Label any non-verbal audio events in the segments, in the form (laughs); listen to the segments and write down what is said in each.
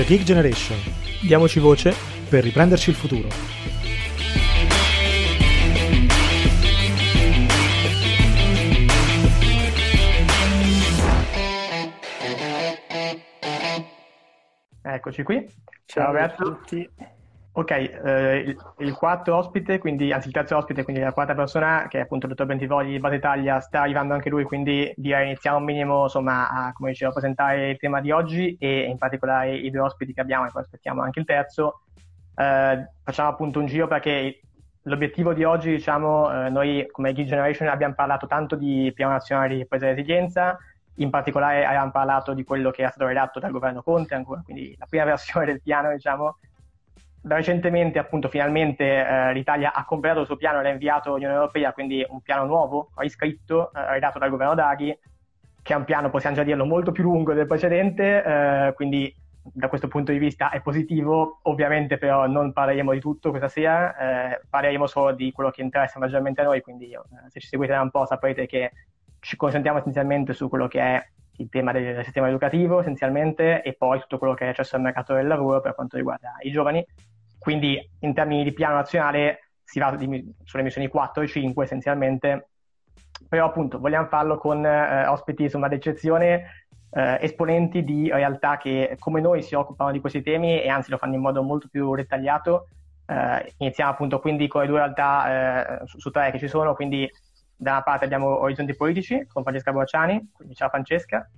The Geek Generation. Diamoci voce per riprenderci il futuro. Eccoci qui. Ciao, Ciao a tutti. Ok, eh, il, il, quarto ospite, quindi, anzi il terzo ospite, quindi la quarta persona, che è appunto il dottor Bentivogli di Base Italia, sta arrivando anche lui, quindi direi iniziamo un minimo insomma, a, come dicevo, presentare il tema di oggi e in particolare i due ospiti che abbiamo e poi aspettiamo anche il terzo. Eh, facciamo appunto un giro perché l'obiettivo di oggi, diciamo, eh, noi come Geek Generation abbiamo parlato tanto di piano nazionale di ripresa e resilienza, in particolare abbiamo parlato di quello che è stato redatto dal governo Conte, ancora, quindi la prima (laughs) versione del piano, diciamo, recentemente, appunto, finalmente eh, l'Italia ha completato il suo piano e l'ha inviato all'Unione Europea, quindi un piano nuovo, riscritto, eh, redatto dal governo Draghi, che è un piano, possiamo già dirlo, molto più lungo del precedente, eh, quindi da questo punto di vista è positivo, ovviamente però non parleremo di tutto questa sera, eh, parleremo solo di quello che interessa maggiormente a noi, quindi eh, se ci seguite da un po' saprete che ci concentriamo essenzialmente su quello che è il tema del sistema educativo essenzialmente e poi tutto quello che è accesso al mercato del lavoro per quanto riguarda i giovani. Quindi in termini di piano nazionale si va di, sulle missioni 4 e 5 essenzialmente, però appunto vogliamo farlo con eh, ospiti insomma d'eccezione, eh, esponenti di realtà che come noi si occupano di questi temi e anzi lo fanno in modo molto più dettagliato. Eh, iniziamo appunto quindi con le due realtà eh, su, su tre che ci sono, quindi da una parte abbiamo Orizzonti Politici con Francesca Borciani, quindi ciao Francesca.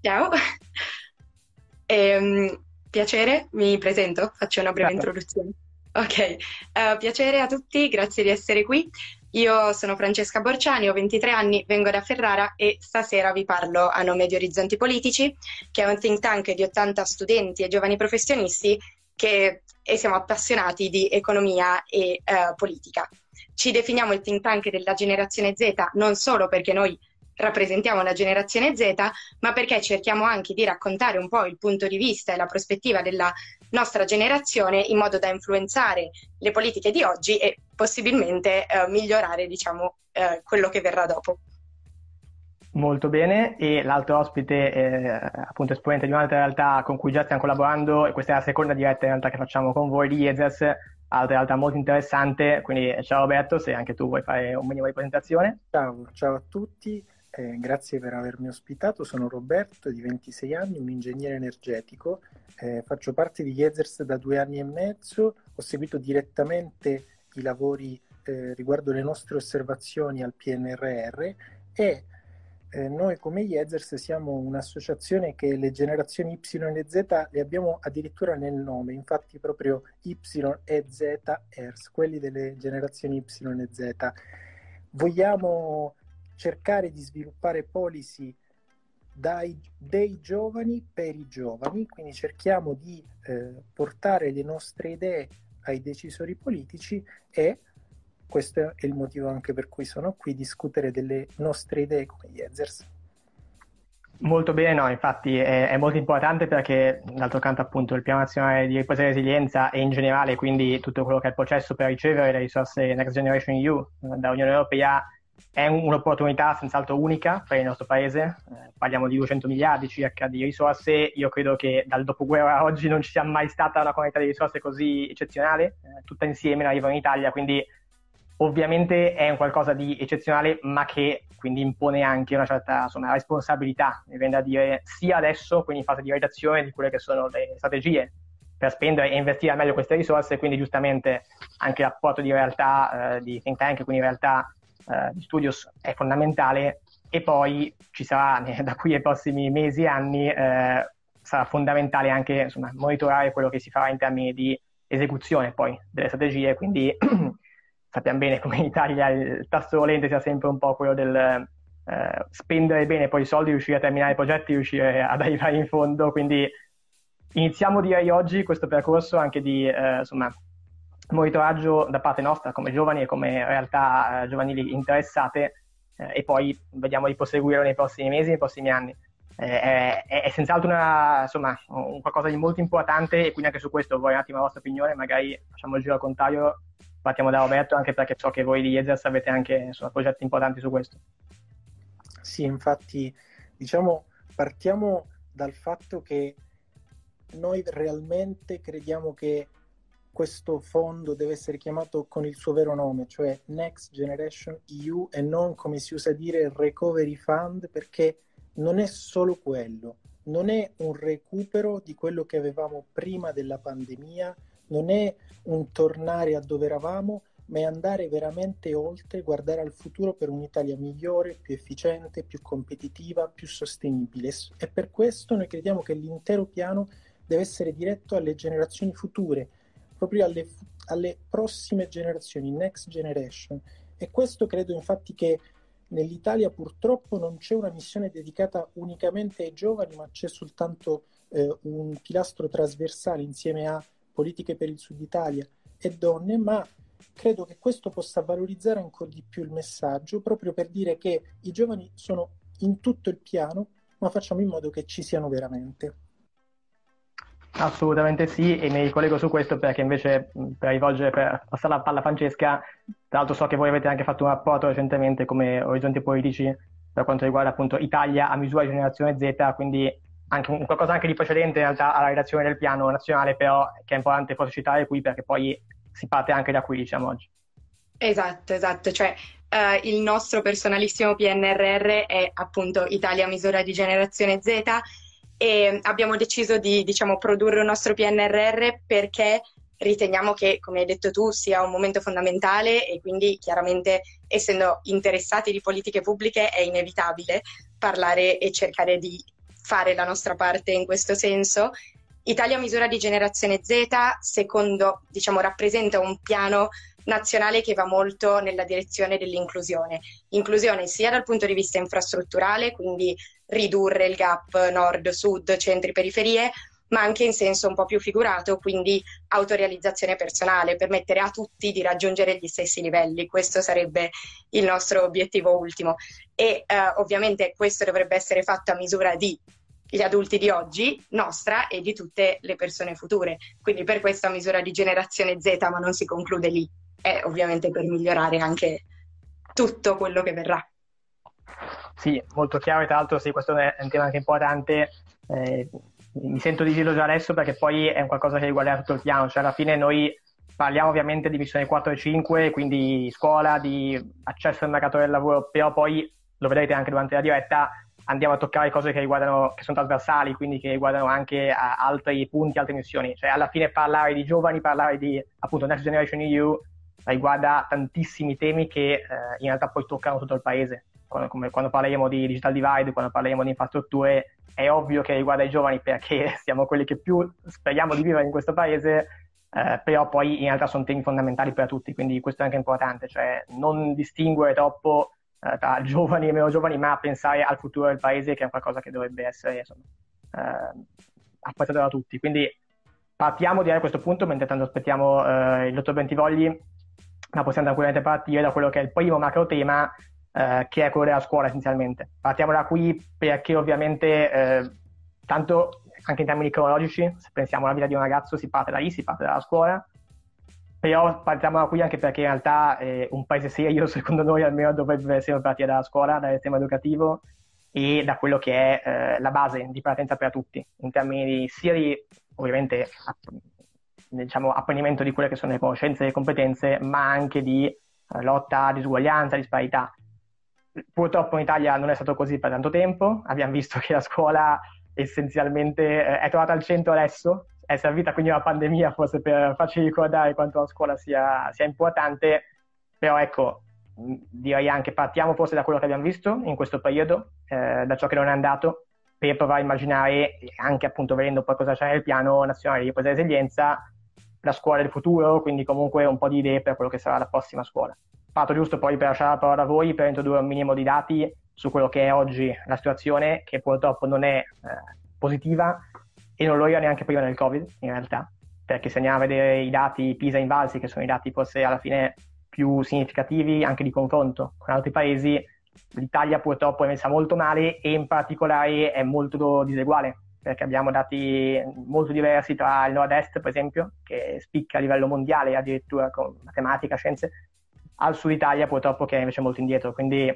Ciao, (laughs) ehm, piacere, mi presento, faccio una breve certo. introduzione. Ok, uh, piacere a tutti, grazie di essere qui. Io sono Francesca Borciani, ho 23 anni, vengo da Ferrara e stasera vi parlo a nome di Orizzonti Politici, che è un think tank di 80 studenti e giovani professionisti che e siamo appassionati di economia e uh, politica ci definiamo il think tank della generazione Z non solo perché noi rappresentiamo la generazione Z, ma perché cerchiamo anche di raccontare un po' il punto di vista e la prospettiva della nostra generazione in modo da influenzare le politiche di oggi e possibilmente eh, migliorare diciamo, eh, quello che verrà dopo. Molto bene, e l'altro ospite, eh, appunto esponente di un'altra realtà con cui già stiamo collaborando, e questa è la seconda diretta in realtà che facciamo con voi, di Iezers, altra realtà molto interessante. Quindi ciao Roberto, se anche tu vuoi fare un minimo di presentazione. Ciao, ciao a tutti, eh, grazie per avermi ospitato. Sono Roberto, di 26 anni, un ingegnere energetico. Eh, faccio parte di Jezers da due anni e mezzo. Ho seguito direttamente i lavori eh, riguardo le nostre osservazioni al PNRR e eh, noi come Yezers siamo un'associazione che le generazioni Y e Z le abbiamo addirittura nel nome, infatti proprio Y e Z ERS, quelli delle generazioni Y e Z. Vogliamo cercare di sviluppare policy dai, dei giovani per i giovani, quindi cerchiamo di eh, portare le nostre idee ai decisori politici e questo è il motivo anche per cui sono qui, discutere delle nostre idee come Yezers. Molto bene, no, infatti è, è, molto importante perché d'altro canto appunto il piano nazionale di ripresa e resilienza e in generale quindi tutto quello che è il processo per ricevere le risorse Next Generation EU eh, dall'Unione Europea è un'opportunità senz'altro unica per il nostro paese, eh, parliamo di 200 miliardi circa di risorse, io credo che dal dopoguerra a oggi non ci sia mai stata una quantità di risorse così eccezionale, eh, tutta insieme arrivano in Italia, quindi ovviamente è un qualcosa di eccezionale, ma che quindi impone anche una certa insomma, responsabilità, mi viene da dire, sia adesso, quindi in fase di redazione di quelle che sono le strategie per spendere e investire al meglio queste risorse, quindi giustamente anche l'apporto di realtà, eh, di think tank, quindi realtà eh, di studios è fondamentale. E poi ci sarà (laughs) da qui ai prossimi mesi e anni eh, sarà fondamentale anche insomma, monitorare quello che si farà in termini di esecuzione poi delle strategie, quindi (clears throat) sappiamo bene come in Italia il tasto volente sia sempre un po' quello del eh, spendere bene poi i soldi, riuscire a terminare i progetti, riuscire ad arrivare in fondo, quindi iniziamo direi oggi questo percorso anche di eh, insomma, monitoraggio da parte nostra come giovani e come realtà eh, giovanili interessate eh, e poi vediamo di proseguire nei prossimi mesi, nei prossimi anni. Eh, è, è, senz'altro una, insomma, un qualcosa di molto importante e quindi anche su questo vorrei un attimo la vostra opinione, magari facciamo il giro al contrario partiamo da Roberto anche perché so che voi di Yezers avete anche insomma, progetti importanti su questo. Sì, infatti, diciamo, partiamo dal fatto che noi realmente crediamo che questo fondo deve essere chiamato con il suo vero nome, cioè Next Generation EU e non come si usa dire Recovery Fund, perché non è solo quello, non è un recupero di quello che avevamo prima della pandemia, non è un tornare a dove eravamo, ma è andare veramente oltre, guardare al futuro per un'Italia migliore, più efficiente, più competitiva, più sostenibile. E per questo noi crediamo che l'intero piano deve essere diretto alle generazioni future, proprio alle, alle prossime generazioni, next generation. E questo credo infatti che nell'Italia purtroppo non c'è una missione dedicata unicamente ai giovani, ma c'è soltanto eh, un pilastro trasversale insieme a politiche per il Sud Italia e donne, ma credo che questo possa valorizzare ancora di più il messaggio, proprio per dire che i giovani sono in tutto il piano, ma facciamo in modo che ci siano veramente. Assolutamente sì, e mi ricollego su questo perché invece per rivolgere, per passare la palla a Francesca, tra l'altro so che voi avete anche fatto un rapporto recentemente come Orizzonti Politici per quanto riguarda appunto Italia a misura di generazione Z, quindi anche un, qualcosa anche di precedente in realtà alla redazione del piano nazionale, però che è importante forse citare qui perché poi si parte anche da qui, diciamo oggi. Esatto, esatto, cioè uh, il nostro personalissimo PNRR è appunto Italia misura di generazione Z e abbiamo deciso di diciamo, produrre un nostro PNRR perché riteniamo che, come hai detto tu, sia un momento fondamentale e quindi chiaramente essendo interessati di politiche pubbliche è inevitabile parlare e cercare di fare la nostra parte in questo senso. Italia misura di generazione Z, secondo, diciamo, rappresenta un piano nazionale che va molto nella direzione dell'inclusione. Inclusione sia dal punto di vista infrastrutturale, quindi ridurre il gap nord-sud, centri-periferie, ma anche in senso un po' più figurato, quindi autorealizzazione personale, permettere a tutti di raggiungere gli stessi livelli. Questo sarebbe il nostro obiettivo ultimo. E eh, ovviamente questo dovrebbe essere fatto a misura di gli adulti di oggi, nostra e di tutte le persone future. Quindi per questo a misura di generazione Z, ma non si conclude lì è ovviamente per migliorare anche tutto quello che verrà. Sì, molto chiaro e tra l'altro sì, questo è un tema anche importante. Eh, mi sento di dirlo già adesso perché poi è un qualcosa che riguarda tutto il piano, cioè alla fine noi parliamo ovviamente di missione 4 e 5, quindi scuola, di accesso al mercato del lavoro, però poi lo vedrete anche durante la diretta, andiamo a toccare cose che riguardano, che sono trasversali, quindi che riguardano anche altri punti, altre missioni. Cioè alla fine parlare di giovani, parlare di appunto Next Generation EU riguarda tantissimi temi che eh, in realtà poi toccano tutto il paese. Come, quando parleremo di digital divide, quando parleremo di infrastrutture, è ovvio che riguarda i giovani perché (laughs) siamo quelli che più speriamo di vivere in questo paese, eh, però poi in realtà sono temi fondamentali per tutti, quindi questo è anche importante, cioè non distinguere troppo eh, tra (laughs) giovani e meno giovani, ma pensare al futuro del paese che è qualcosa che dovrebbe essere insomma, eh, apprezzato da tutti. Quindi partiamo direi a questo punto, mentre tanto aspettiamo eh, il dottor Bentivogli, ma possiamo tranquillamente partire da quello che è il primo macro tema, eh, che è quello della scuola essenzialmente. Partiamo da qui perché ovviamente, eh, tanto anche in termini cronologici, se pensiamo alla vita di un ragazzo si parte da lì, si parte dalla scuola, però partiamo da qui anche perché in realtà eh, un paese serio, (laughs) secondo noi almeno, dovrebbe sempre partire dalla scuola, dal sistema educativo e da quello che è eh, la base di partenza per tutti, in termini sia di ovviamente diciamo, apprendimento di quelle che sono le conoscenze e le competenze, ma anche di eh, lotta a disuguaglianza, disparità. Purtroppo in Italia non è stato così per tanto tempo, abbiamo visto che la scuola essenzialmente eh, è trovata al centro adesso, è servita quindi la pandemia forse per farci ricordare quanto la scuola sia, sia importante, però ecco, direi anche partiamo forse da quello che abbiamo visto in questo periodo, eh, da ciò che non è andato, per provare a immaginare, anche appunto vedendo poi cosa c'è nel piano nazionale di ripresa e resilienza, la scuola del futuro, quindi comunque un po' di idee per quello che sarà la prossima scuola. Fatto giusto poi per lasciare la parola a voi per introdurre un minimo di dati su quello che è oggi la situazione, che purtroppo non è eh, positiva e non lo era neanche prima del Covid, in realtà, perché se andiamo a vedere i dati PISA invalsi, che sono i dati forse alla fine più significativi anche di confronto con altri paesi, l'Italia purtroppo è messa molto male e in particolare è molto diseguale perché abbiamo dati molto diversi tra il nord-est, per esempio, che spicca a livello mondiale addirittura con matematica, scienze, al sud Italia purtroppo che è invece molto indietro. Quindi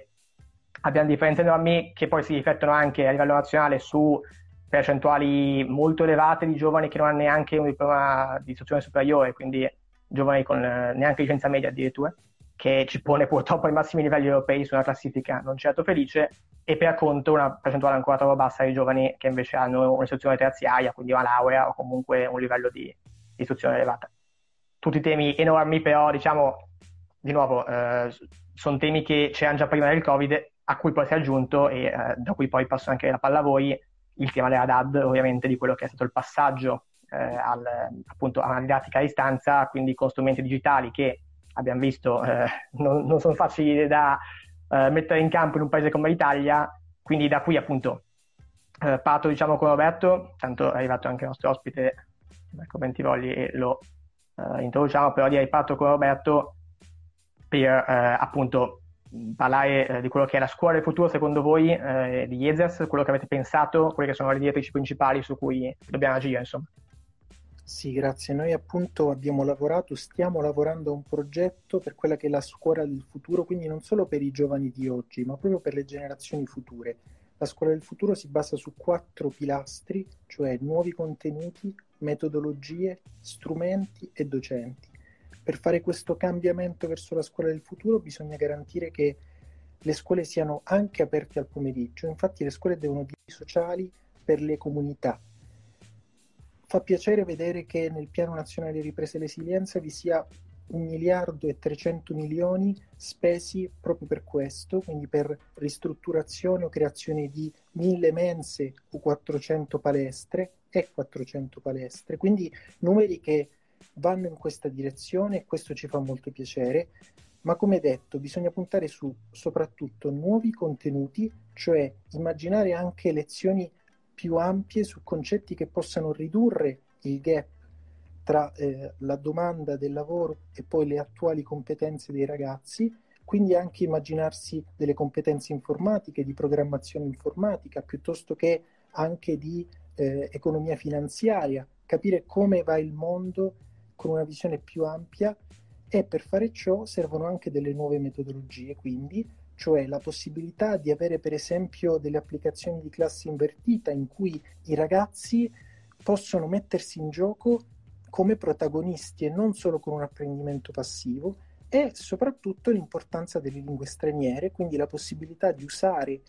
abbiamo differenze enormi che poi si riflettono anche a livello nazionale su percentuali molto elevate di giovani che non hanno neanche un diploma di istruzione superiore, quindi giovani con eh, neanche licenza media addirittura, che ci pone purtroppo ai massimi livelli europei su una classifica non certo felice, e per conto una percentuale ancora troppo bassa di giovani che invece hanno un'istruzione terziaria, quindi una laurea o comunque un livello di istruzione elevata. Tutti temi enormi, però diciamo, di nuovo, eh, sono temi che c'erano già prima del Covid, a cui poi si è aggiunto, e eh, da cui poi passo anche la palla a voi, il tema della DAD, ovviamente, di quello che è stato il passaggio eh, al, appunto, a una didattica a distanza, quindi con strumenti digitali che abbiamo visto eh, non, non, sono facili da eh, mettere in campo in un paese come l'Italia, quindi da qui appunto eh, parto diciamo con Roberto, tanto è arrivato anche il nostro ospite Marco Bentivogli e lo introduciamo, però direi parto con Roberto per eh, appunto parlare eh, di quello che è la scuola del futuro secondo voi eh, di Jezers, quello che avete pensato, quelle che sono le direttrici principali su cui dobbiamo agire, insomma. Sì, grazie. Noi appunto abbiamo lavorato, stiamo lavorando a un progetto per quella che è la scuola del futuro, quindi non solo per i giovani di oggi, ma proprio per le generazioni future. La scuola del futuro si basa su quattro pilastri, cioè nuovi contenuti, metodologie, strumenti e docenti per fare questo cambiamento verso la scuola del futuro bisogna garantire che le scuole siano anche aperte al pomeriggio, infatti le scuole devono essere sociali per le comunità. Fa piacere vedere che nel Piano Nazionale di Ripresa e Resilienza vi sia un miliardo e 300 milioni spesi proprio per questo, quindi per ristrutturazione o creazione di mille mense o 400 palestre e 400 palestre, quindi numeri che vanno in questa direzione e questo ci fa molto piacere, ma come detto bisogna puntare su soprattutto nuovi contenuti, cioè immaginare anche lezioni più ampie su concetti che possano ridurre il gap tra eh, la domanda del lavoro e poi le attuali competenze dei ragazzi, quindi anche immaginarsi delle competenze informatiche, di programmazione informatica, piuttosto che anche di eh, economia finanziaria, capire come va il mondo con una visione più ampia e per fare ciò servono anche delle nuove metodologie, quindi, cioè la possibilità di avere per esempio delle applicazioni di classe invertita in cui i ragazzi possono mettersi in gioco come protagonisti e non solo con un apprendimento passivo e soprattutto l'importanza delle lingue straniere, quindi la possibilità di usare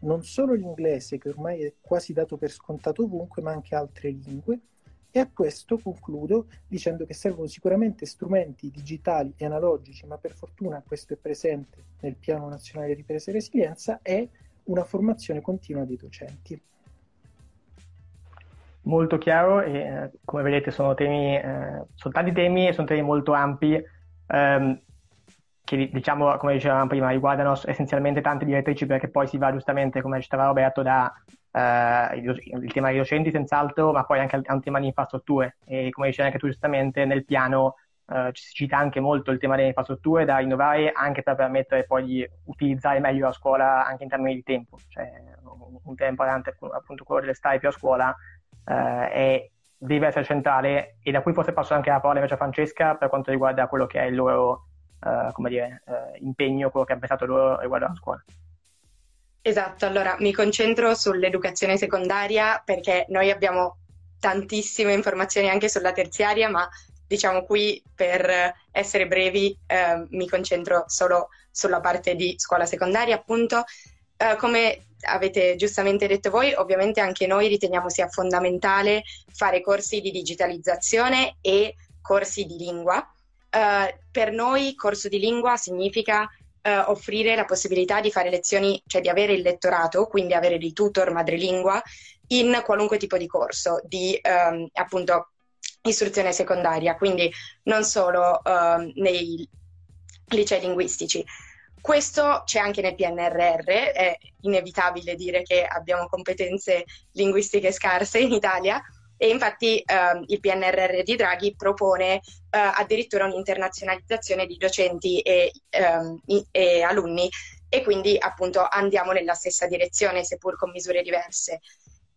non solo l'inglese che ormai è quasi dato per scontato ovunque, ma anche altre lingue e a questo concludo dicendo che servono sicuramente strumenti digitali e analogici, ma per fortuna questo è presente nel Piano Nazionale di Ripresa e Resilienza, e una formazione continua dei docenti. Molto chiaro e eh, come vedete sono temi, eh, sono tanti temi e sono temi molto ampi ehm, che diciamo, come dicevamo prima, riguardano essenzialmente tante direttrici perché poi si va giustamente, come citava Roberto, da eh, il, tema dei docenti senz'altro, ma poi anche a un tema di infrastrutture. E come dicevi anche tu giustamente, nel piano eh, si cita anche molto il tema delle infrastrutture da innovare anche per permettere poi di utilizzare meglio la scuola anche in termini di tempo. Cioè, un, importante appunto quello delle stare più a scuola eh, è, deve essere centrale e da qui forse passo anche la parola invece a Francesca per quanto riguarda quello che è il loro come dire, uh, impegno, quello che ha pensato loro riguardo alla scuola. Esatto, allora mi concentro sull'educazione secondaria perché noi abbiamo tantissime informazioni anche sulla terziaria, ma diciamo qui per essere brevi eh, mi concentro solo sulla parte di scuola secondaria, appunto. Eh, come avete giustamente detto voi, ovviamente anche noi riteniamo sia fondamentale fare corsi di digitalizzazione e corsi di lingua. Eh, per noi corso di lingua significa eh, offrire la possibilità di fare lezioni, cioè di avere il lettorato, quindi avere dei tutor madrelingua in qualunque tipo di corso di ehm, appunto istruzione secondaria, quindi non solo ehm, nei licei linguistici. Questo c'è anche nel PNRR, è inevitabile dire che abbiamo competenze linguistiche scarse in Italia, e infatti ehm, il PNRR di Draghi propone eh, addirittura un'internazionalizzazione di docenti e, ehm, e, alunni. E quindi appunto andiamo nella stessa direzione seppur con misure diverse.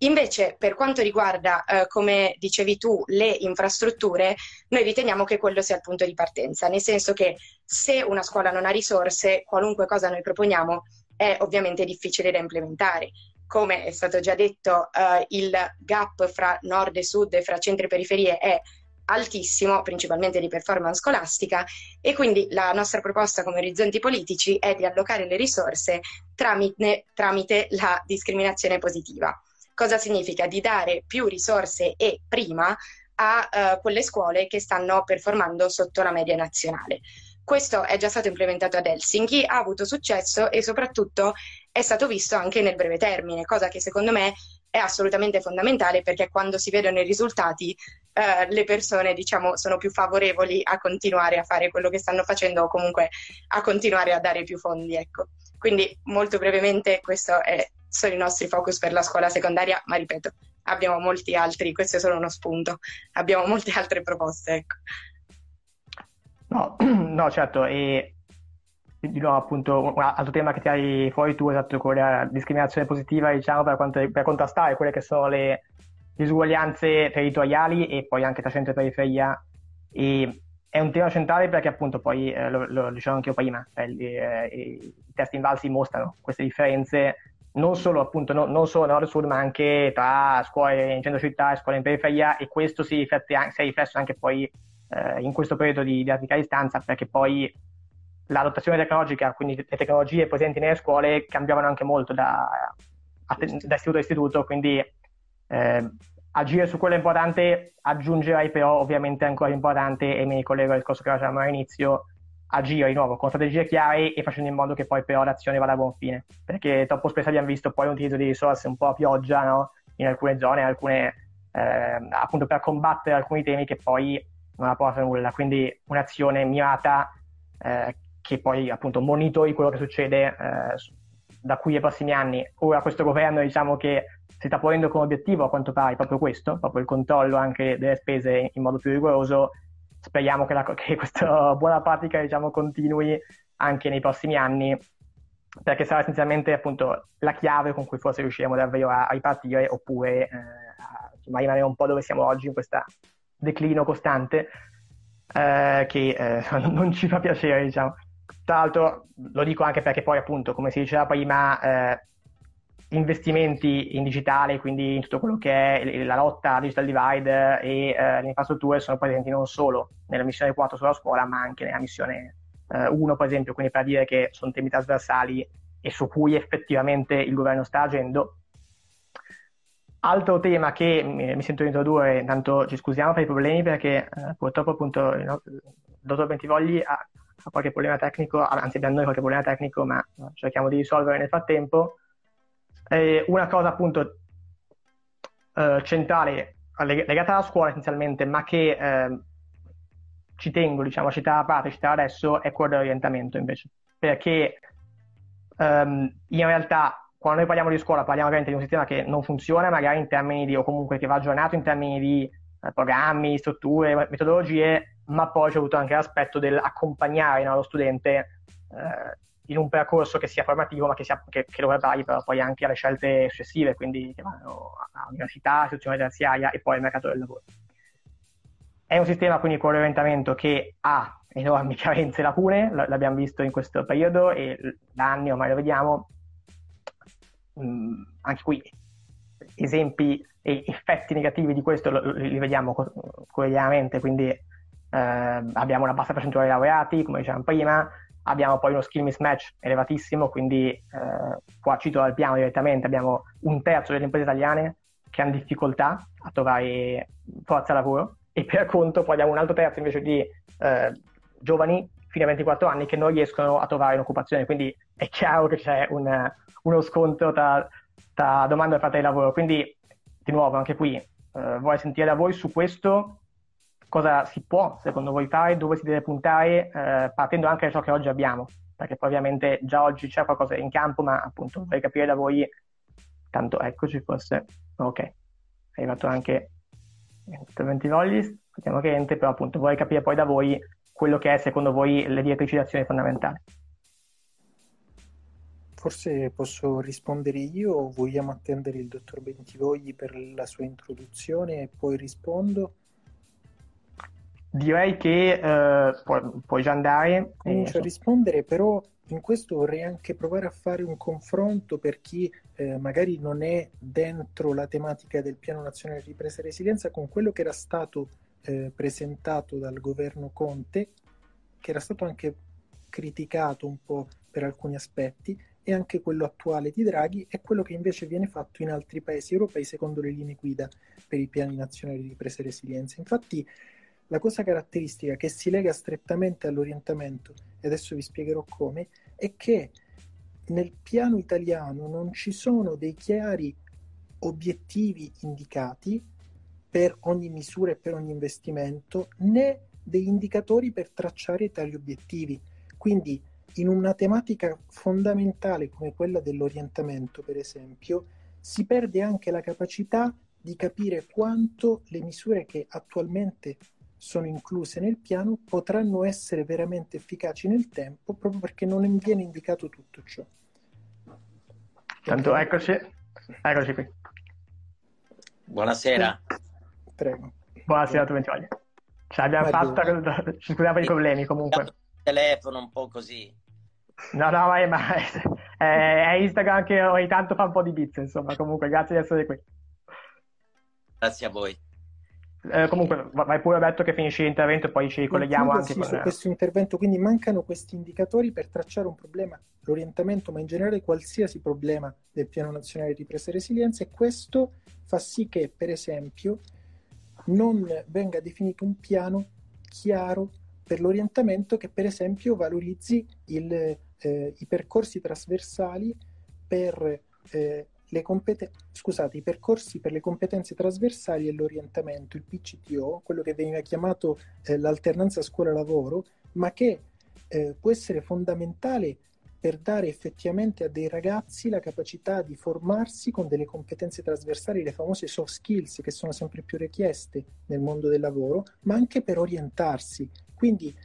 Invece per quanto riguarda, eh, come dicevi tu, le infrastrutture, noi riteniamo che quello sia il punto di partenza, nel senso che se una scuola non ha risorse, qualunque cosa noi proponiamo è ovviamente difficile da implementare come è stato già detto, eh, il gap fra nord e sud e fra centri e periferie è altissimo, principalmente di performance scolastica, e quindi la nostra proposta come orizzonti politici è di allocare le risorse tramite, tramite la discriminazione positiva. Cosa significa? Di dare più risorse e prima a uh, quelle scuole che stanno performando sotto la media nazionale. Questo è già stato implementato ad Helsinki, ha avuto successo e soprattutto è stato visto anche nel breve termine, cosa che secondo me è assolutamente fondamentale perché quando si vedono i risultati eh, le persone diciamo sono più favorevoli a continuare a fare quello che stanno facendo o comunque a continuare a dare più fondi. Ecco. Quindi molto brevemente questo è, sono i nostri focus per la scuola secondaria, ma ripeto, abbiamo molti altri, questo è solo uno spunto, abbiamo molte altre proposte. Ecco. No, (clears throat) no, certo, e di nuovo appunto un altro tema che tirai fuori tu, esatto, quello della discriminazione positiva, diciamo, per, quanto, per contrastare quelle che sono le disuguaglianze territoriali e poi anche tra centro e periferia. E è un tema centrale perché appunto poi, eh, lo, lo dicevo anche io prima, cioè, eh, i test invalsi mostrano queste differenze non solo appunto no, non solo nord-sud ma anche tra scuole in centro città e scuole in periferia e questo si, riflette, si è riflesso anche poi eh, in questo periodo di didattica a distanza perché poi la dotazione tecnologica, quindi le tecnologie presenti nelle scuole cambiavano anche molto da, da istituto a istituto, quindi eh, agire su quello è importante, aggiungerei però ovviamente ancora importante, e mi ricollego al discorso che facevamo all'inizio, agire di nuovo con strategie chiare e facendo in modo che poi però l'azione vada a buon fine, perché troppo spesso abbiamo visto poi un utilizzo di risorse un po' a pioggia no? in alcune zone, in alcune, eh, appunto per combattere alcuni temi che poi non ha portato nulla. Quindi un'azione mirata eh, che poi appunto monitori quello che succede eh, da qui ai prossimi anni. Ora questo governo diciamo che si sta ponendo come obiettivo a quanto pare proprio questo, proprio il controllo anche delle spese in modo più rigoroso. Speriamo che, la, (laughs) che questa buona pratica diciamo, continui anche nei prossimi anni perché sarà essenzialmente appunto la chiave con cui forse riusciremo davvero a, a ripartire oppure eh, a, rimanere un po' dove siamo oggi in questo declino costante eh, che eh, (laughs) non ci fa piacere diciamo. Tra l'altro lo dico anche perché poi appunto, come si diceva prima, eh, investimenti in digitale, quindi in tutto quello che è la lotta al digital divide e eh, le infrastrutture sono presenti non solo nella missione 4 sulla scuola, ma anche nella missione eh, 1, per esempio, quindi per dire che sono temi trasversali e su cui effettivamente il governo sta agendo. Altro tema che mi, sento di introdurre, intanto ci scusiamo per i problemi perché eh, purtroppo appunto il dottor Bentivogli ha ha qualche problema tecnico, anzi abbiamo noi qualche problema tecnico, ma cerchiamo di risolvere nel frattempo. E una cosa appunto eh, centrale legata alla scuola essenzialmente, ma che eh, ci tengo diciamo, a citare a parte, citare adesso, è quello dell'orientamento invece. Perché ehm, in realtà quando noi parliamo di scuola parliamo ovviamente di un sistema che non funziona, magari in termini di, o comunque che va aggiornato in termini di eh, programmi, strutture, metodologie, ma poi c'è avuto anche l'aspetto dell'accompagnare no, lo studente eh, in un percorso che sia formativo, ma che, sia, che, che lo prepari però poi anche alle scelte successive, quindi che vanno all'università, istruzione terziaria e poi al mercato del lavoro. È un sistema quindi con l'orientamento che ha enormi (laughs) carenze e lacune, l'abbiamo visto in questo periodo e da anni ormai lo vediamo. Mm, anche qui esempi e effetti negativi di questo li vediamo quotidianamente, quindi abbiamo una bassa percentuale di laureati, come dicevamo prima, abbiamo poi uno skill mismatch elevatissimo, quindi eh, qua cito dal piano direttamente, abbiamo un terzo delle imprese italiane che hanno difficoltà a trovare forza lavoro e per conto poi abbiamo un altro terzo invece di eh, giovani fino a 24 anni che non riescono a trovare un'occupazione, quindi è chiaro che c'è un, uno scontro tra, tra domanda e offerta di lavoro, quindi di nuovo anche qui eh, vorrei sentire da voi su questo cosa si può secondo voi fare, dove si deve puntare, eh, partendo anche da ciò che oggi abbiamo, perché poi ovviamente già oggi c'è qualcosa in campo, ma appunto vorrei capire da voi, tanto eccoci forse, ok, è arrivato anche interventi Vollis, vediamo che niente, però appunto vorrei capire poi da voi quello che è secondo voi le direttrici d'azione fondamentali. Forse posso rispondere io o vogliamo attendere il dottor Bentivogli per la sua introduzione e poi rispondo? Direi che eh, pu- puoi già andare. Comincio a rispondere, però in questo vorrei anche provare a fare un confronto per chi eh, magari non è dentro la tematica del Piano Nazionale di Ripresa e Resilienza con quello che era stato eh, presentato dal governo Conte, che era stato anche criticato un po' per alcuni aspetti, e anche quello attuale di Draghi e quello che invece viene fatto in altri paesi europei secondo le linee guida per i piani nazionali di ripresa e resilienza. Infatti la cosa caratteristica che si lega strettamente all'orientamento, e adesso vi spiegherò come, è che nel piano italiano non ci sono dei chiari obiettivi indicati per ogni misura e per ogni investimento, né degli indicatori per tracciare tali obiettivi. Quindi in una tematica fondamentale come quella dell'orientamento, per esempio, si perde anche la capacità di capire quanto le misure che attualmente sono incluse nel piano potranno essere veramente efficaci nel tempo proprio perché non viene indicato tutto ciò. Tanto eccoci, eccoci qui. Buonasera. Prego. Buonasera Ventivoglia. Ce l'abbiamo fatta, (laughs) ci scusiamo per i problemi comunque. Il telefono un po' così. No, no, ma, ma (laughs) è, è, Instagram che ogni tanto fa un po' di bits, insomma, comunque grazie di essere qui. Grazie a voi. Eh, comunque, vai pure Roberto che finisci l'intervento e poi ci colleghiamo anche sì, con... su questo intervento. Quindi mancano questi indicatori per tracciare un problema, l'orientamento, ma in generale qualsiasi problema del Piano Nazionale di Ripresa e Resilienza e questo fa sì che, per esempio, non venga definito un piano chiaro per l'orientamento che, per esempio, valorizzi il, eh, i percorsi trasversali per eh, competen- scusate, i percorsi per le competenze trasversali e l'orientamento, il PCTO, quello che veniva chiamato eh, l'alternanza scuola-lavoro, ma che eh, può essere fondamentale per dare effettivamente a dei ragazzi la capacità di formarsi con delle competenze trasversali, le famose soft skills che sono sempre più richieste nel mondo del lavoro, ma anche per orientarsi. Quindi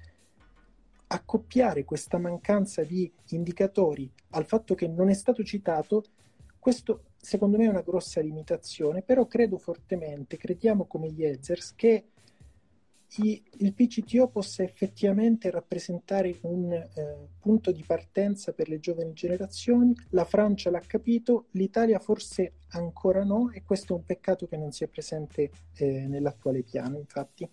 accoppiare questa mancanza di indicatori al fatto che non è stato citato questo secondo me è una grossa limitazione, però credo fortemente, crediamo come gli Ezers, che i, il PCTO possa effettivamente rappresentare un eh, punto di partenza per le giovani generazioni. La Francia l'ha capito, l'Italia forse ancora no e questo è un peccato che non sia presente eh, nell'attuale piano, infatti.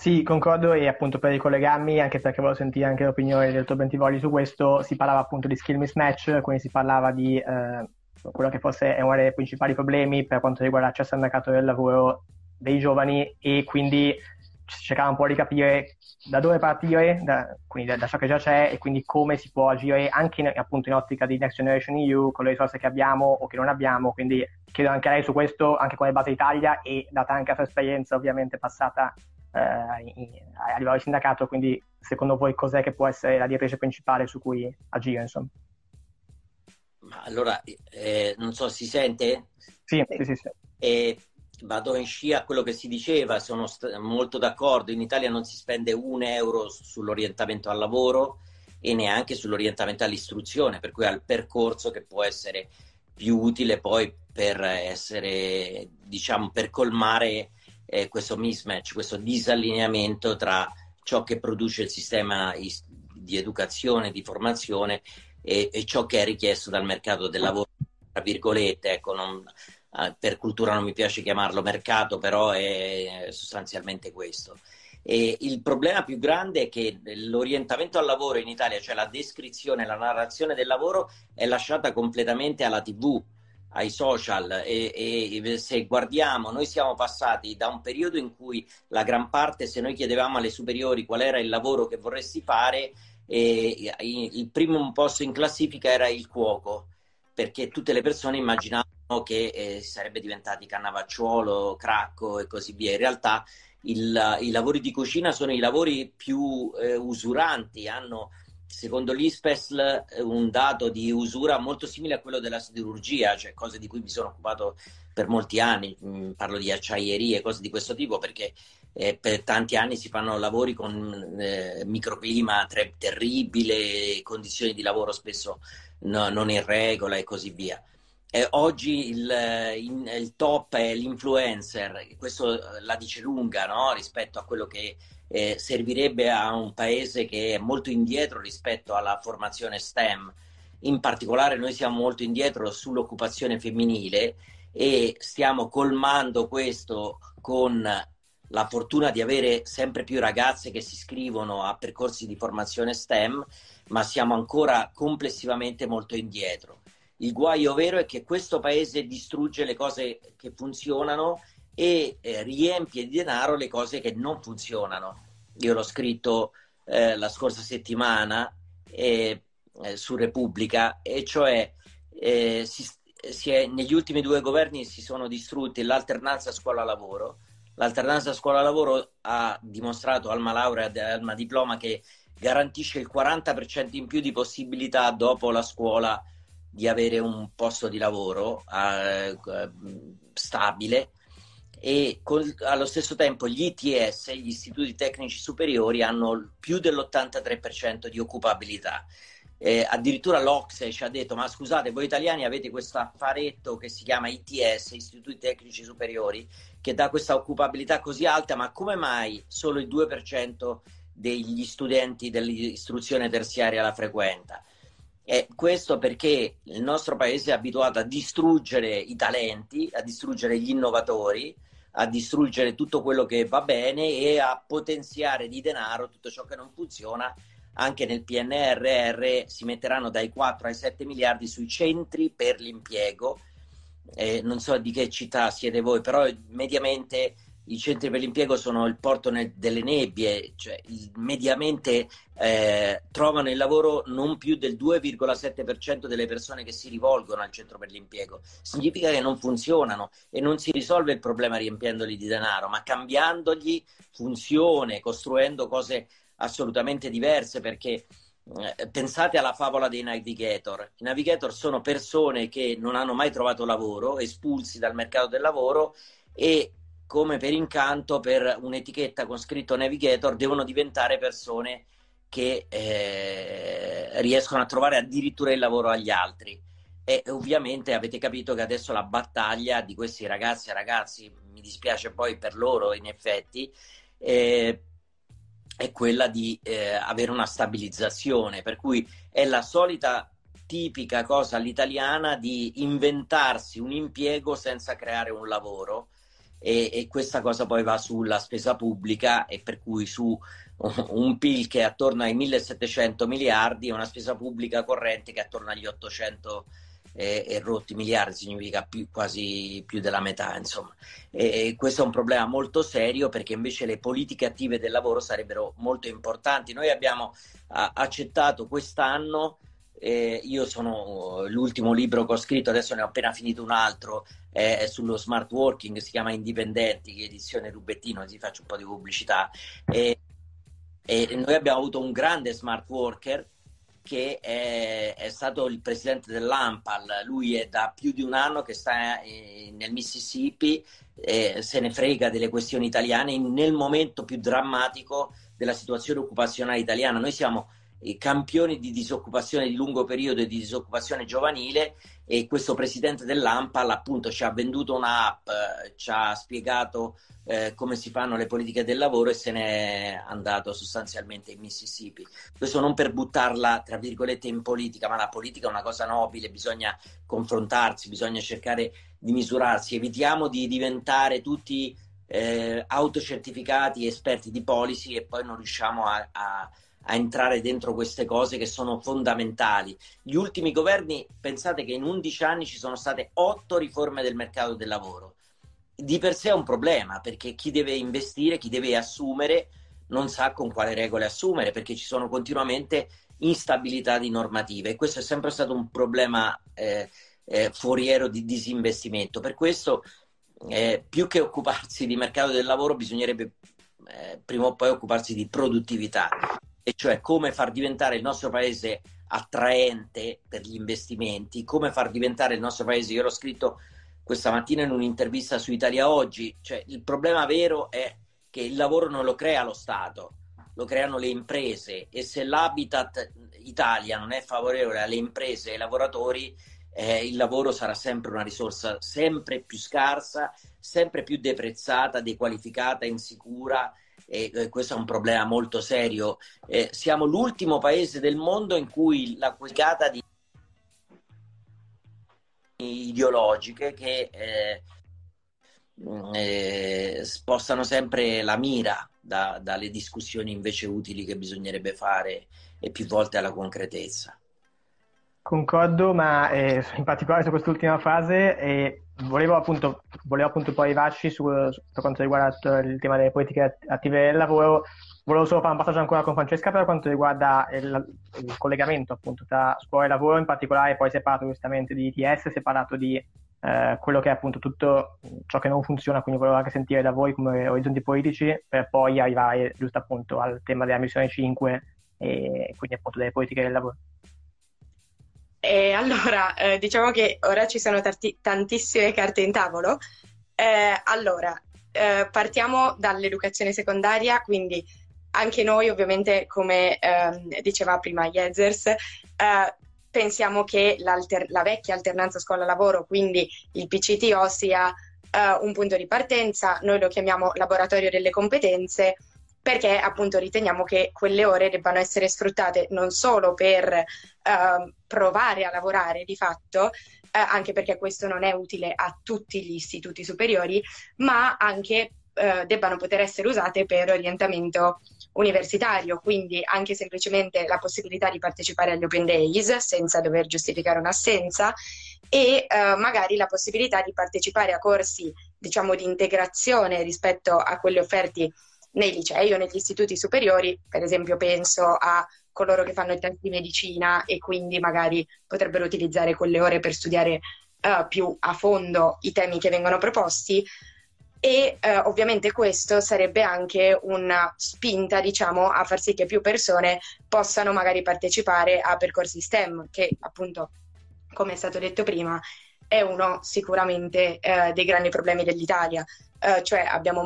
Sì, concordo e appunto per ricollegarmi, anche perché volevo sentire anche l'opinione del tuo Bentivoli su questo, si parlava appunto di skill mismatch, quindi si parlava di eh, quello che forse è uno dei principali problemi per quanto riguarda l'accesso al mercato del lavoro dei giovani e quindi cercava un po' di capire da dove partire, da, quindi da, da, ciò che già c'è e quindi come si può agire anche in, appunto in ottica di Next Generation EU con le risorse che abbiamo o che non abbiamo, quindi chiedo anche a lei su questo, anche come base Italia e data anche la sua esperienza ovviamente passata eh, a livello di sindacato, quindi secondo voi cos'è che può essere la direttrice principale su cui agire? Insomma? Allora, eh, non so, si sente? Sì, sì, sì. sì. Eh, vado in scia a quello che si diceva, sono st- molto d'accordo, in Italia non si spende un euro sull'orientamento al lavoro e neanche sull'orientamento all'istruzione, per cui al percorso che può essere più utile poi per essere, diciamo, per colmare eh, questo mismatch, questo disallineamento tra ciò che produce il sistema di educazione, di formazione e, e ciò che è richiesto dal mercato del lavoro, tra virgolette, ecco, non, eh, per cultura non mi piace chiamarlo mercato, però è sostanzialmente questo. E il problema più grande è che l'orientamento al lavoro in Italia, cioè la descrizione, la narrazione del lavoro, è lasciata completamente alla TV ai social e, e, se guardiamo noi siamo passati da un periodo in cui la gran parte se noi chiedevamo alle superiori qual era il lavoro che vorresti fare eh, il primo posto in classifica era il cuoco perché tutte le persone immaginavano che eh, sarebbe diventati cannavacciuolo, cracco e così via. In realtà il, i lavori di cucina sono i lavori più eh, usuranti hanno secondo l'ISPESL un dato di usura molto simile a quello della siderurgia, cioè cose di cui mi sono occupato per molti anni, mm, parlo di acciaierie, cose di questo tipo, perché eh, per tanti anni si fanno lavori con eh, microclima tre- terribile, condizioni di lavoro spesso no, non in regola e così via. Eh, oggi il, in, il, top è l'influencer, questo la dice lunga no? rispetto a quello che eh, servirebbe a un paese che è molto indietro rispetto alla formazione STEM. In particolare noi siamo molto indietro sull'occupazione femminile e stiamo colmando questo con la fortuna di avere sempre più ragazze che si iscrivono a percorsi di formazione STEM, ma siamo ancora complessivamente molto indietro. Il guaio vero è che questo paese distrugge le cose che funzionano e eh, riempie di denaro le cose che non funzionano. Io l'ho scritto eh, la scorsa settimana eh, su Repubblica, e cioè eh, si, si è, negli ultimi due governi si sono distrutti l'alternanza scuola-lavoro. L'alternanza scuola-lavoro ha dimostrato alma laurea e alma diploma che garantisce il 40% in più di possibilità dopo la scuola di avere un posto di lavoro eh, stabile e col, allo stesso tempo gli ITS, gli istituti tecnici superiori, hanno più dell'83% di occupabilità. Eh, addirittura l'Ocse ci ha detto: Ma scusate, voi italiani avete questo affaretto che si chiama ITS, Istituti Tecnici Superiori, che dà questa occupabilità così alta, ma come mai solo il 2% degli studenti dell'istruzione terziaria la frequenta? E questo perché il nostro paese è abituato a distruggere i talenti, a distruggere gli innovatori, a distruggere tutto quello che va bene e a potenziare di denaro tutto ciò che non funziona anche nel PNRR si metteranno dai 4 ai 7 miliardi sui centri per l'impiego. Eh, non so di che città siete voi, però mediamente i centri per l'impiego sono il porto nel, delle nebbie, cioè mediamente eh, trovano il lavoro non più del 2,7% delle persone che si rivolgono al centro per l'impiego. Significa che non funzionano e non si risolve il problema riempiendoli di denaro, ma cambiandogli funzione, costruendo cose assolutamente diverse perché eh, pensate alla favola dei navigator. I navigator sono persone che non hanno mai trovato lavoro, espulsi dal mercato del lavoro e come per incanto per un'etichetta con scritto navigator devono diventare persone che eh, riescono a trovare addirittura il lavoro agli altri. E ovviamente avete capito che adesso la battaglia di questi ragazzi e ragazzi, mi dispiace poi per loro in effetti, eh, è quella di eh, avere una stabilizzazione, per cui è la solita tipica cosa all'italiana di inventarsi un impiego senza creare un lavoro e, e, questa cosa poi va sulla spesa pubblica e per cui su (laughs) un PIL che è attorno ai 1700 miliardi e una spesa pubblica corrente che è attorno agli 800 miliardi e, e rotti miliardi significa più, quasi più della metà, insomma. E, e questo è un problema molto serio perché invece le politiche attive del lavoro sarebbero molto importanti. Noi abbiamo a, accettato quest'anno eh, io sono l'ultimo libro che ho scritto, adesso ne ho appena finito un altro, è sullo smart working, si chiama Indipendenti, edizione Rubettino, così faccio un po' di pubblicità. E, e noi abbiamo avuto un grande smart worker che è, è, stato il presidente dell'AMPAL, lui è da più di un anno che sta eh, nel Mississippi, eh, se ne frega delle questioni italiane nel momento più drammatico della situazione occupazionale italiana. Noi siamo i campioni di disoccupazione di lungo periodo e di disoccupazione giovanile e questo presidente dell'AMPAL appunto ci ha venduto un'app, eh, ci ha spiegato eh, come si fanno le politiche del lavoro e se n'è andato sostanzialmente in Mississippi. Questo non per buttarla tra virgolette in politica, ma la politica è una cosa nobile, bisogna confrontarsi, bisogna cercare di misurarsi, evitiamo di diventare tutti eh, autocertificati esperti di policy e poi non riusciamo a, a a entrare dentro queste cose che sono fondamentali. Gli ultimi governi, pensate che in 11 anni ci sono state 8 riforme del mercato del lavoro. Di per sé è un problema perché chi deve investire, chi deve assumere, non sa con quale regole assumere perché ci sono continuamente instabilità di normative e questo è sempre stato un problema eh, eh, foriero di disinvestimento. Per questo, eh, più che occuparsi di mercato del lavoro, bisognerebbe eh, prima o poi occuparsi di produttività e cioè come far diventare il nostro paese attraente per gli investimenti, come far diventare il nostro paese, io l'ho scritto questa mattina in un'intervista su Italia Oggi, cioè il problema vero è che il lavoro non lo crea lo Stato, lo creano le imprese e se l'habitat Italia non è favorevole alle imprese e ai lavoratori, eh, il lavoro sarà sempre una risorsa sempre più scarsa, sempre più deprezzata, dequalificata, insicura e questo è un problema molto serio. Eh, siamo l'ultimo paese del mondo in cui la quicata di ideologiche che eh, eh, spostano sempre la mira da, dalle discussioni invece utili che bisognerebbe fare e più volte alla concretezza. Concordo, ma eh, in particolare su quest'ultima fase eh, volevo, appunto, volevo appunto poi arrivarci su, su, per quanto riguarda il tema delle politiche attive del lavoro. Volevo solo fare un passaggio ancora con Francesca per quanto riguarda il, il collegamento appunto tra scuola e lavoro, in particolare poi si è parlato giustamente di ITS, si è parlato di eh, quello che è appunto tutto ciò che non funziona, quindi volevo anche sentire da voi come orizzonti politici per poi arrivare giusto appunto al tema della missione 5 e quindi appunto delle politiche del lavoro. E allora, (laughs) eh, diciamo che ora ci sono tanti, tantissime carte in tavolo. Eh, allora, eh, partiamo dall'educazione secondaria, quindi anche noi ovviamente, come ehm, diceva prima Jezers, eh, pensiamo che la vecchia alternanza scuola-lavoro, quindi il PCTO, sia uh, un punto di partenza, noi lo chiamiamo laboratorio delle competenze perché appunto riteniamo che quelle ore debbano essere sfruttate non solo per uh, provare a lavorare di fatto, uh, anche perché questo non è utile a tutti gli istituti superiori, ma anche uh, debbano poter essere usate per orientamento universitario, quindi anche semplicemente la possibilità di partecipare agli Open Days senza dover giustificare un'assenza e eh, magari la possibilità di partecipare a corsi diciamo di integrazione rispetto a quelli offerti nei licei o negli istituti superiori, per esempio penso a coloro che fanno il test di medicina e quindi magari potrebbero utilizzare quelle ore per studiare uh, più a fondo i temi che vengono proposti. E eh, ovviamente questo sarebbe anche una spinta, diciamo, a far sì che più persone possano magari partecipare a percorsi STEM, che appunto, come è stato detto prima, è uno sicuramente eh, dei grandi problemi dell'Italia, cioè abbiamo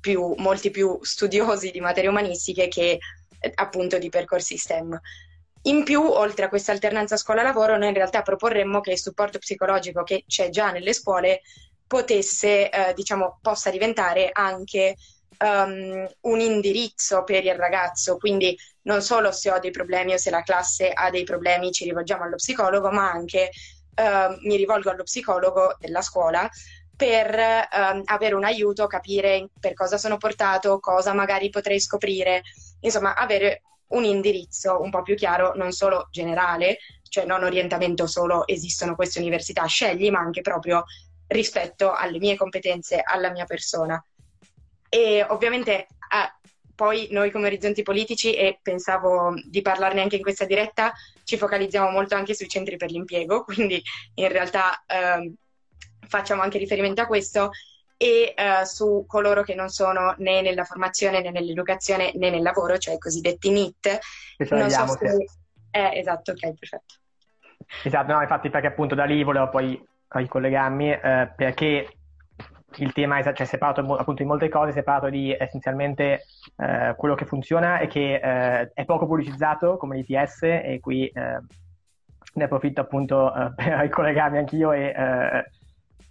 più, molti più studiosi di materie umanistiche che eh, appunto di percorsi STEM. In più, oltre a questa alternanza scuola-lavoro, noi in realtà proporremmo che il supporto psicologico che c'è già nelle scuole potesse, eh, diciamo, possa diventare anche um, un indirizzo per il ragazzo. Quindi non solo se ho dei problemi o se la classe ha dei problemi ci rivolgiamo allo psicologo, ma anche uh, mi rivolgo allo psicologo della scuola per um, avere un aiuto, capire per cosa sono portato, cosa magari potrei scoprire, insomma, avere un indirizzo un po' più chiaro, non solo generale, cioè non orientamento solo esistono queste università, scegli, ma anche proprio rispetto alle mie competenze, alla mia persona. E ovviamente eh, poi noi come orizzonti politici, e pensavo di parlarne anche in questa diretta, ci focalizziamo molto anche sui centri per l'impiego, (laughs) quindi in realtà eh, facciamo anche riferimento a questo e eh, su coloro che non sono né nella formazione né nell'educazione né nel lavoro, cioè i cosiddetti NIT. Non so se... Eh, esatto, ok, perfetto. Esatto, no, infatti perché appunto da lì volevo poi ricollegarmi eh, perché il tema è cioè, separato appunto in molte cose, separato di essenzialmente eh, quello che funziona e che eh, è poco pubblicizzato come l'ITS e qui eh, ne approfitto appunto (laughs) per ricollegarmi anch'io e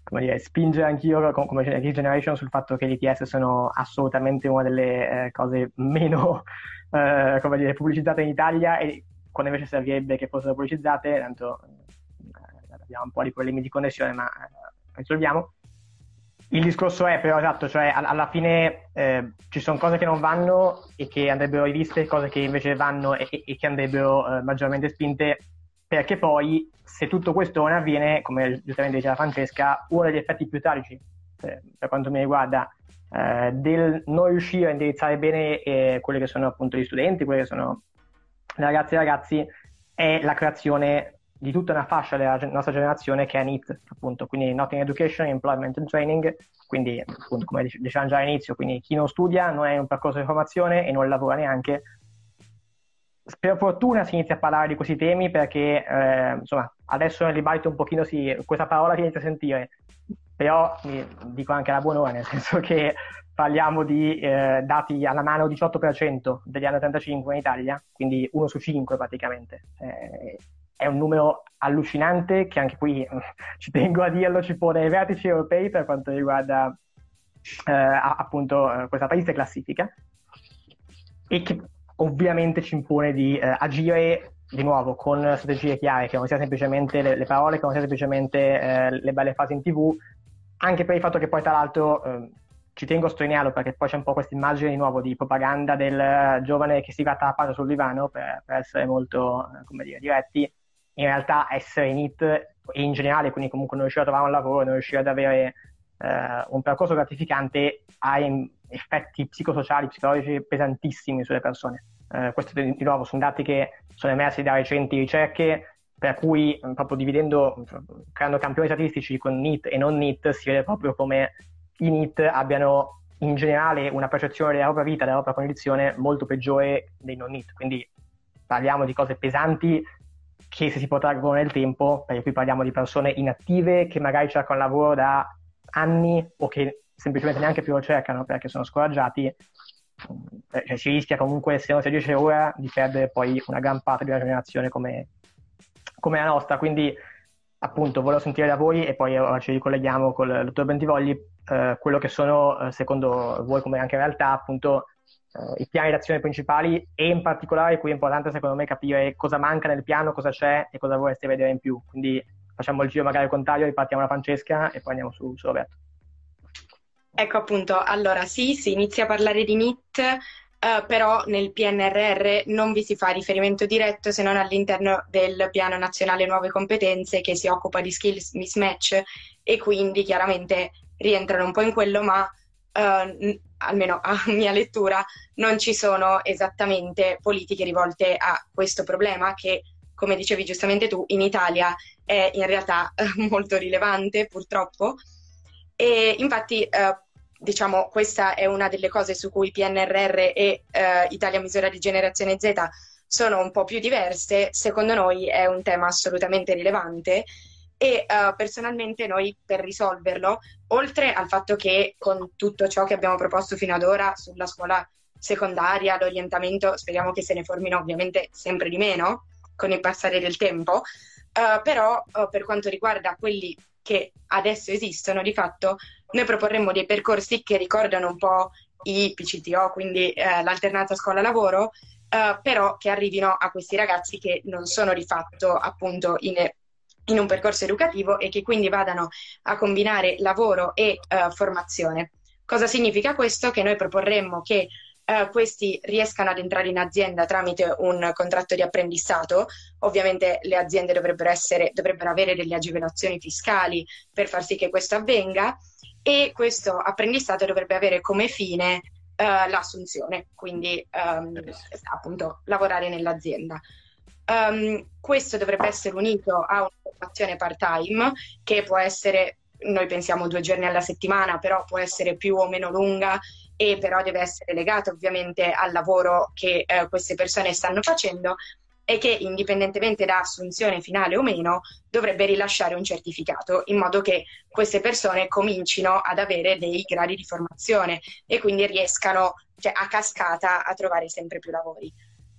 come dire, spingere anch'io come Generation sul fatto che l'ITS sono assolutamente una delle cose meno (laughs) come dire, pubblicizzate in Italia e quando invece servirebbe che fossero pubblicizzate, tanto abbiamo un po' di problemi di connessione, ma eh, risolviamo. Il discorso è però esatto, cioè alla fine eh, ci sono cose che non vanno e che andrebbero riviste, cose che invece vanno e, e che andrebbero eh, maggiormente spinte, perché poi se tutto questo non avviene, come giustamente diceva Francesca, uno degli effetti più tragici, eh, per quanto mi riguarda, eh, del non riuscire a indirizzare bene eh, quelli che sono appunto gli studenti, quelli che sono le ragazze e i ragazzi, è la creazione di tutta una fascia della nostra generazione che è NEET, appunto, quindi Not in Education, Employment and Training, quindi appunto come dicevamo già all'inizio, quindi chi non studia non è in un percorso di formazione e non lavora neanche. Per fortuna si inizia a parlare di questi temi perché eh, insomma adesso nel dibattito un pochino si, questa parola si inizia a sentire, però dico anche la buon'ora, nel senso (laughs) che parliamo di eh, dati alla mano 18% degli anni 85 in Italia, quindi uno su cinque praticamente. Eh, è un numero allucinante che anche qui (laughs) ci tengo a dirlo, ci pone ai vertici europei per quanto riguarda eh, appunto eh, questa triste classifica. e che ovviamente ci impone di eh, agire di nuovo con strategie chiare, che non siano semplicemente le, le parole, che non siano semplicemente eh, le belle fasi in tv, anche per il fatto che poi tra l'altro eh, ci tengo a sottolinearlo perché poi c'è un po' questa immagine di nuovo di propaganda del giovane che si va tappato sul divano per, per essere molto, eh, come dire, diretti, in realtà essere in IT e in generale, quindi comunque non riuscire a trovare un lavoro, non riuscire ad avere eh, un percorso gratificante ha effetti psicosociali, psicologici pesantissimi sulle persone. Eh, questo di nuovo sono dati che sono emersi da recenti ricerche, per cui eh, proprio dividendo, creando campioni statistici con NIT e non NIT, si vede proprio come i NIT abbiano in generale una percezione della propria vita, della propria condizione molto peggiore dei non NIT. Quindi parliamo di cose pesanti che se si protraggono nel tempo, perché qui parliamo di persone inattive che magari cercano lavoro da anni o che semplicemente neanche più lo cercano perché sono scoraggiati, eh, cioè, si rischia comunque, se non si agisce ora, di perdere poi una gran parte di una generazione come, come la nostra. Quindi, appunto, volevo sentire da voi e poi ora ci ricolleghiamo con il dottor Bentivogli, eh, quello che sono, eh, secondo voi, come anche in realtà, appunto, eh, i piani d'azione principali e in particolare qui è importante, secondo me, capire cosa manca nel piano, cosa c'è e cosa vorreste vedere in più. Quindi facciamo il giro magari al contrario, ripartiamo da Francesca e poi andiamo su, su Roberto. Ecco appunto, allora sì, si inizia a parlare di NIT, eh, però nel PNRR non vi si fa riferimento diretto se non all'interno del Piano Nazionale Nuove Competenze che si occupa di skills mismatch e quindi chiaramente rientrano un po' in quello, ma eh, almeno a (laughs) mia lettura non ci sono esattamente politiche rivolte a questo problema che, come dicevi giustamente tu, in Italia è in realtà (laughs) molto rilevante purtroppo. E infatti eh, diciamo, questa è una delle cose su cui PNRR e eh, Italia Misura di Generazione Z sono un po' più diverse, secondo noi è un tema assolutamente rilevante e uh, personalmente noi per risolverlo, oltre al fatto che con tutto ciò che abbiamo proposto fino ad ora sulla scuola secondaria, l'orientamento, speriamo che se ne formino ovviamente sempre di meno con il passare del tempo, uh, però uh, per quanto riguarda quelli che adesso esistono, di fatto noi proporremmo dei percorsi che ricordano un po' i PCTO, quindi eh, l'alternanza scuola-lavoro, eh, però che arrivino a questi ragazzi che non sono di fatto appunto in, in un percorso educativo e che quindi vadano a combinare lavoro e eh, formazione. Cosa significa questo? Che noi proporremmo che Uh, questi riescano ad entrare in azienda tramite un contratto di apprendistato. Ovviamente le aziende dovrebbero, essere, dovrebbero avere delle agevolazioni fiscali per far sì che questo avvenga e questo apprendistato dovrebbe avere come fine uh, l'assunzione, quindi um, appunto lavorare nell'azienda. Um, questo dovrebbe essere unito a una formazione part-time che può essere, noi pensiamo due giorni alla settimana, però può essere più o meno lunga e però deve essere legata ovviamente al lavoro che eh, queste persone stanno facendo e che indipendentemente da assunzione finale o meno dovrebbe rilasciare un certificato in modo che queste persone comincino ad avere dei gradi di formazione e quindi riescano cioè, a cascata a trovare sempre più lavori.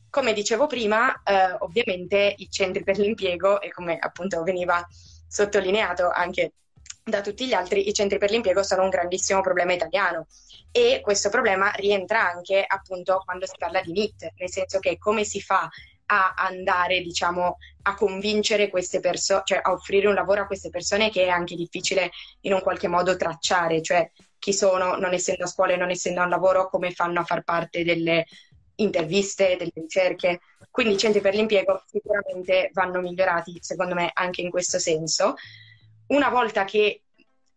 Come dicevo prima, eh, ovviamente i centri per l'impiego e come appunto veniva sottolineato anche da tutti gli altri, i centri per l'impiego sono un grandissimo problema italiano e questo problema rientra anche appunto quando si parla di NIT, nel senso che come si fa a andare, diciamo, a convincere queste persone, cioè a offrire un lavoro a queste persone che è anche difficile in un qualche modo tracciare, cioè chi sono, non essendo a scuola e non essendo a un lavoro, come fanno a far parte delle interviste, delle ricerche. Quindi i centri per l'impiego sicuramente vanno migliorati, secondo me, anche in questo senso. Una volta che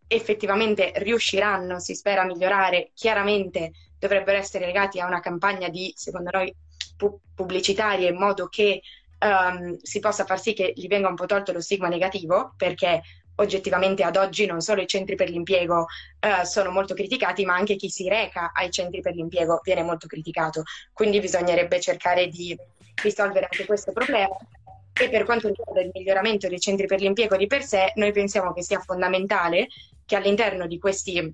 effettivamente riusciranno, si spera, a migliorare, chiaramente dovrebbero essere legati a una campagna di, secondo noi, pu- pubblicitarie in modo che um, si possa far sì che gli venga un po' tolto lo stigma negativo, perché oggettivamente ad oggi non solo i centri per l'impiego uh, sono molto criticati, ma anche chi si reca ai centri per l'impiego viene molto criticato. Quindi bisognerebbe cercare di risolvere anche questo problema. E per quanto riguarda il miglioramento dei centri per l'impiego di per sé, noi pensiamo che sia fondamentale che all'interno di questi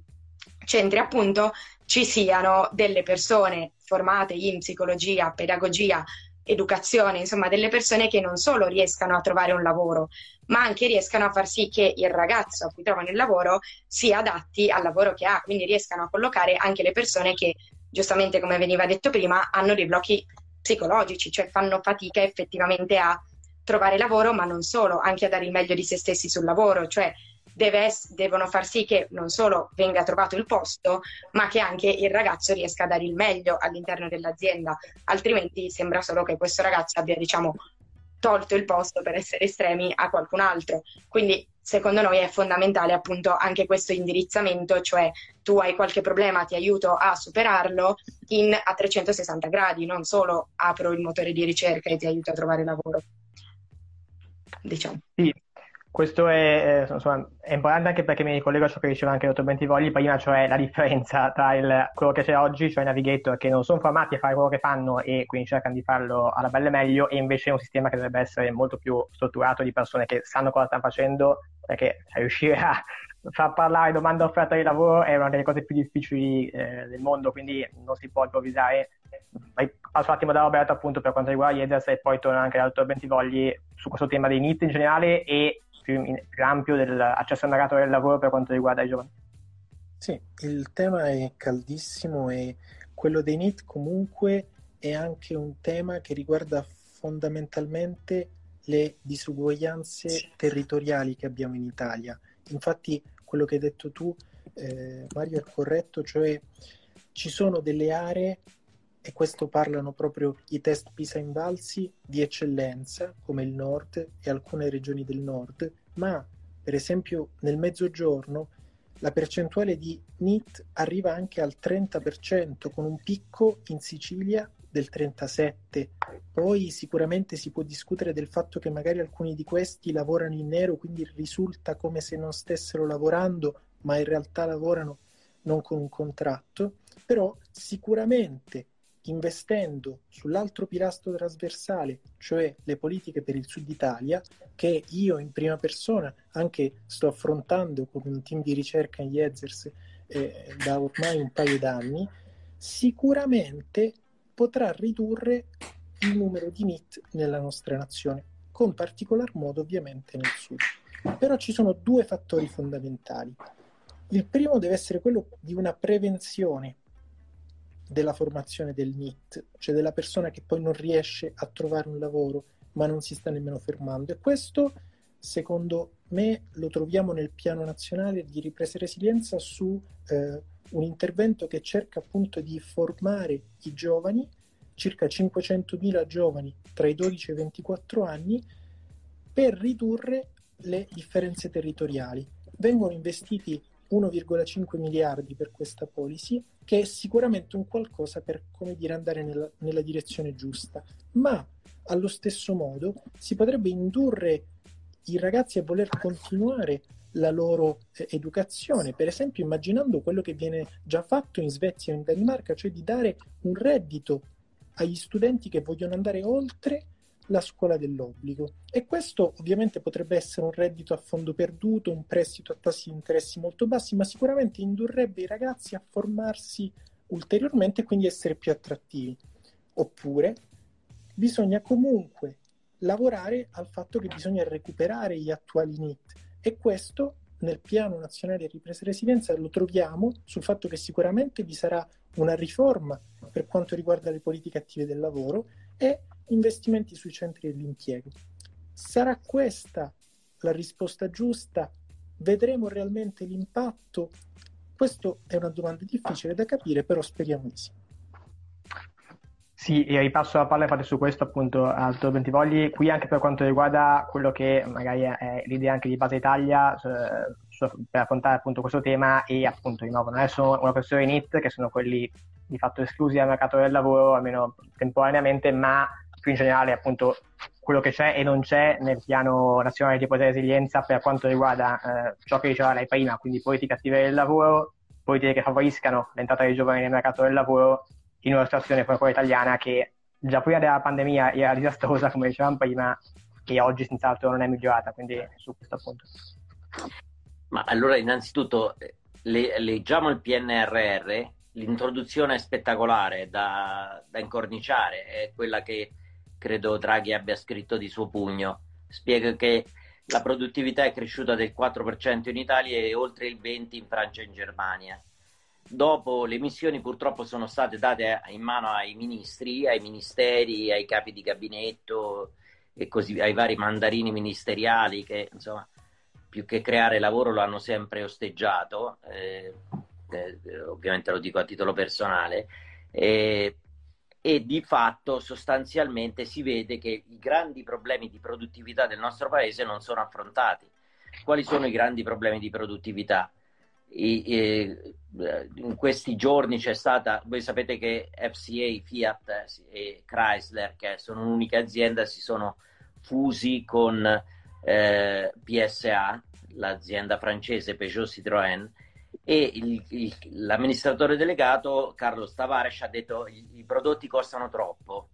centri appunto ci siano delle persone formate in psicologia, pedagogia, educazione, insomma delle persone che non solo riescano a trovare un lavoro, ma anche riescano a far sì che il ragazzo a cui trovano il lavoro sia adatti al lavoro che ha, quindi riescano a collocare anche le persone che giustamente come veniva detto prima, hanno dei blocchi psicologici, cioè fanno fatica effettivamente a trovare lavoro, ma non solo, anche a dare il meglio di se stessi sul lavoro, cioè es- devono far sì che non solo venga trovato il posto, ma che anche il ragazzo riesca a dare il meglio all'interno dell'azienda, altrimenti sembra solo che questo ragazzo abbia, diciamo, tolto il posto per essere estremi a qualcun altro. Quindi secondo noi è fondamentale appunto anche questo indirizzamento, cioè tu hai qualche problema, ti aiuto a superarlo in, a 360 gradi, non solo apro il motore di ricerca e ti aiuto a trovare lavoro. Diciamo. Sì, questo è, eh, insomma, è, importante anche perché mi ricollego a ciò che diceva anche il dottor Bentivogli prima, cioè la differenza tra il, quello che c'è oggi, cioè i navigator che non sono formati a fare quello che fanno e quindi cercano di farlo alla bella e meglio, e invece un sistema che dovrebbe essere molto più strutturato di persone che sanno cosa stanno facendo, perché cioè, riuscire a (laughs) far parlare domanda offerta di lavoro è una delle cose più difficili eh, del mondo, quindi non si può improvvisare. Passo un attimo da Roberto appunto per quanto riguarda Jeders e poi torno anche dal dottor Bentivogli su questo tema dei NIT in generale e più, più ampio dell'accesso al mercato del lavoro per quanto riguarda i giovani. Sì, il tema è caldissimo e quello dei NIT comunque è anche un tema che riguarda fondamentalmente le disuguaglianze territoriali che abbiamo in Italia. Infatti quello che hai detto tu, eh, Mario, è corretto, cioè ci sono delle aree e questo parlano proprio i test PISA invalsi di eccellenza come il nord e alcune regioni del nord, ma per esempio nel mezzogiorno la percentuale di NIT arriva anche al 30% con un picco in Sicilia del 37%. Poi sicuramente si può discutere del fatto che magari alcuni di questi lavorano in nero, quindi risulta come se non stessero lavorando, ma in realtà lavorano non con un contratto, però sicuramente investendo sull'altro pilastro trasversale, cioè le politiche per il Sud Italia, che io in prima persona anche sto affrontando con un team di ricerca in Jezers eh, da ormai un paio d'anni, sicuramente potrà ridurre il numero di NIT nella nostra nazione, con particolar modo ovviamente nel Sud. Però ci sono due fattori fondamentali. Il primo deve essere quello di una prevenzione della formazione del NIT, cioè della persona che poi non riesce a trovare un lavoro ma non si sta nemmeno fermando. E questo, secondo me, lo troviamo nel piano nazionale di ripresa e resilienza su eh, un intervento che cerca appunto di formare i giovani, circa 500.000 giovani tra i 12 e i 24 anni, per ridurre le differenze territoriali. Vengono investiti 1,5 miliardi per questa policy, che è sicuramente un qualcosa per, come dire, andare nella, nella direzione giusta. Ma allo stesso modo si potrebbe indurre i ragazzi a voler continuare la loro eh, educazione, per esempio immaginando quello che viene già fatto in Svezia o in Danimarca, cioè di dare un reddito agli studenti che vogliono andare oltre la scuola dell'obbligo. E questo ovviamente potrebbe essere un reddito a fondo perduto, un prestito a tassi di interessi molto bassi, ma sicuramente indurrebbe i ragazzi a formarsi ulteriormente e quindi essere più attrattivi. Oppure bisogna comunque lavorare al fatto che bisogna recuperare gli attuali NIT e questo nel piano nazionale di ripresa e resilienza lo troviamo sul fatto che sicuramente vi sarà una riforma per quanto riguarda le politiche attive del lavoro e investimenti sui centri dell'impiego. Sarà questa la risposta giusta? Vedremo realmente l'impatto? Questa è una domanda difficile da capire, però speriamo di sì. Sì, e ripasso la palla infatti su questo appunto al dottor Bentivogli, qui anche per quanto riguarda quello che magari è l'idea anche di Base Italia eh, per affrontare appunto questo tema e appunto di nuovo non è solo una questione NIT che sono quelli di fatto esclusi dal mercato del lavoro, almeno temporaneamente, ma più in generale appunto quello che c'è e non c'è nel piano nazionale di potere resilienza per quanto riguarda eh, ciò che diceva lei prima, quindi politiche attive del lavoro, politiche che favoriscano l'entrata dei giovani nel mercato del lavoro in una situazione come quella italiana che già prima della pandemia era disastrosa, come dicevamo prima, e oggi senz'altro non è migliorata, quindi su questo appunto. Ma allora innanzitutto le, leggiamo il PNRR, l'introduzione è spettacolare da, da incorniciare, è quella che credo Draghi abbia scritto di suo pugno. Spiega che la produttività è cresciuta del 4% in Italia e oltre il 20% in Francia e in Germania. dopo le missioni purtroppo sono state date in mano ai ministri, ai ministeri, ai capi di gabinetto e così ai vari mandarini ministeriali che insomma più che creare lavoro lo hanno sempre osteggiato, eh, eh, ovviamente lo dico a titolo personale, eh, e di fatto sostanzialmente si vede che i grandi problemi di produttività del nostro paese non sono affrontati. Quali sono i grandi problemi di produttività? I, eh, in questi giorni c'è stata, voi sapete che FCA, Fiat e Chrysler, che sono un'unica azienda, si sono fusi con eh, PSA, l'azienda francese Peugeot Citroën, e il, il, l'amministratore delegato Carlo Tavares ha detto i, i prodotti costano troppo.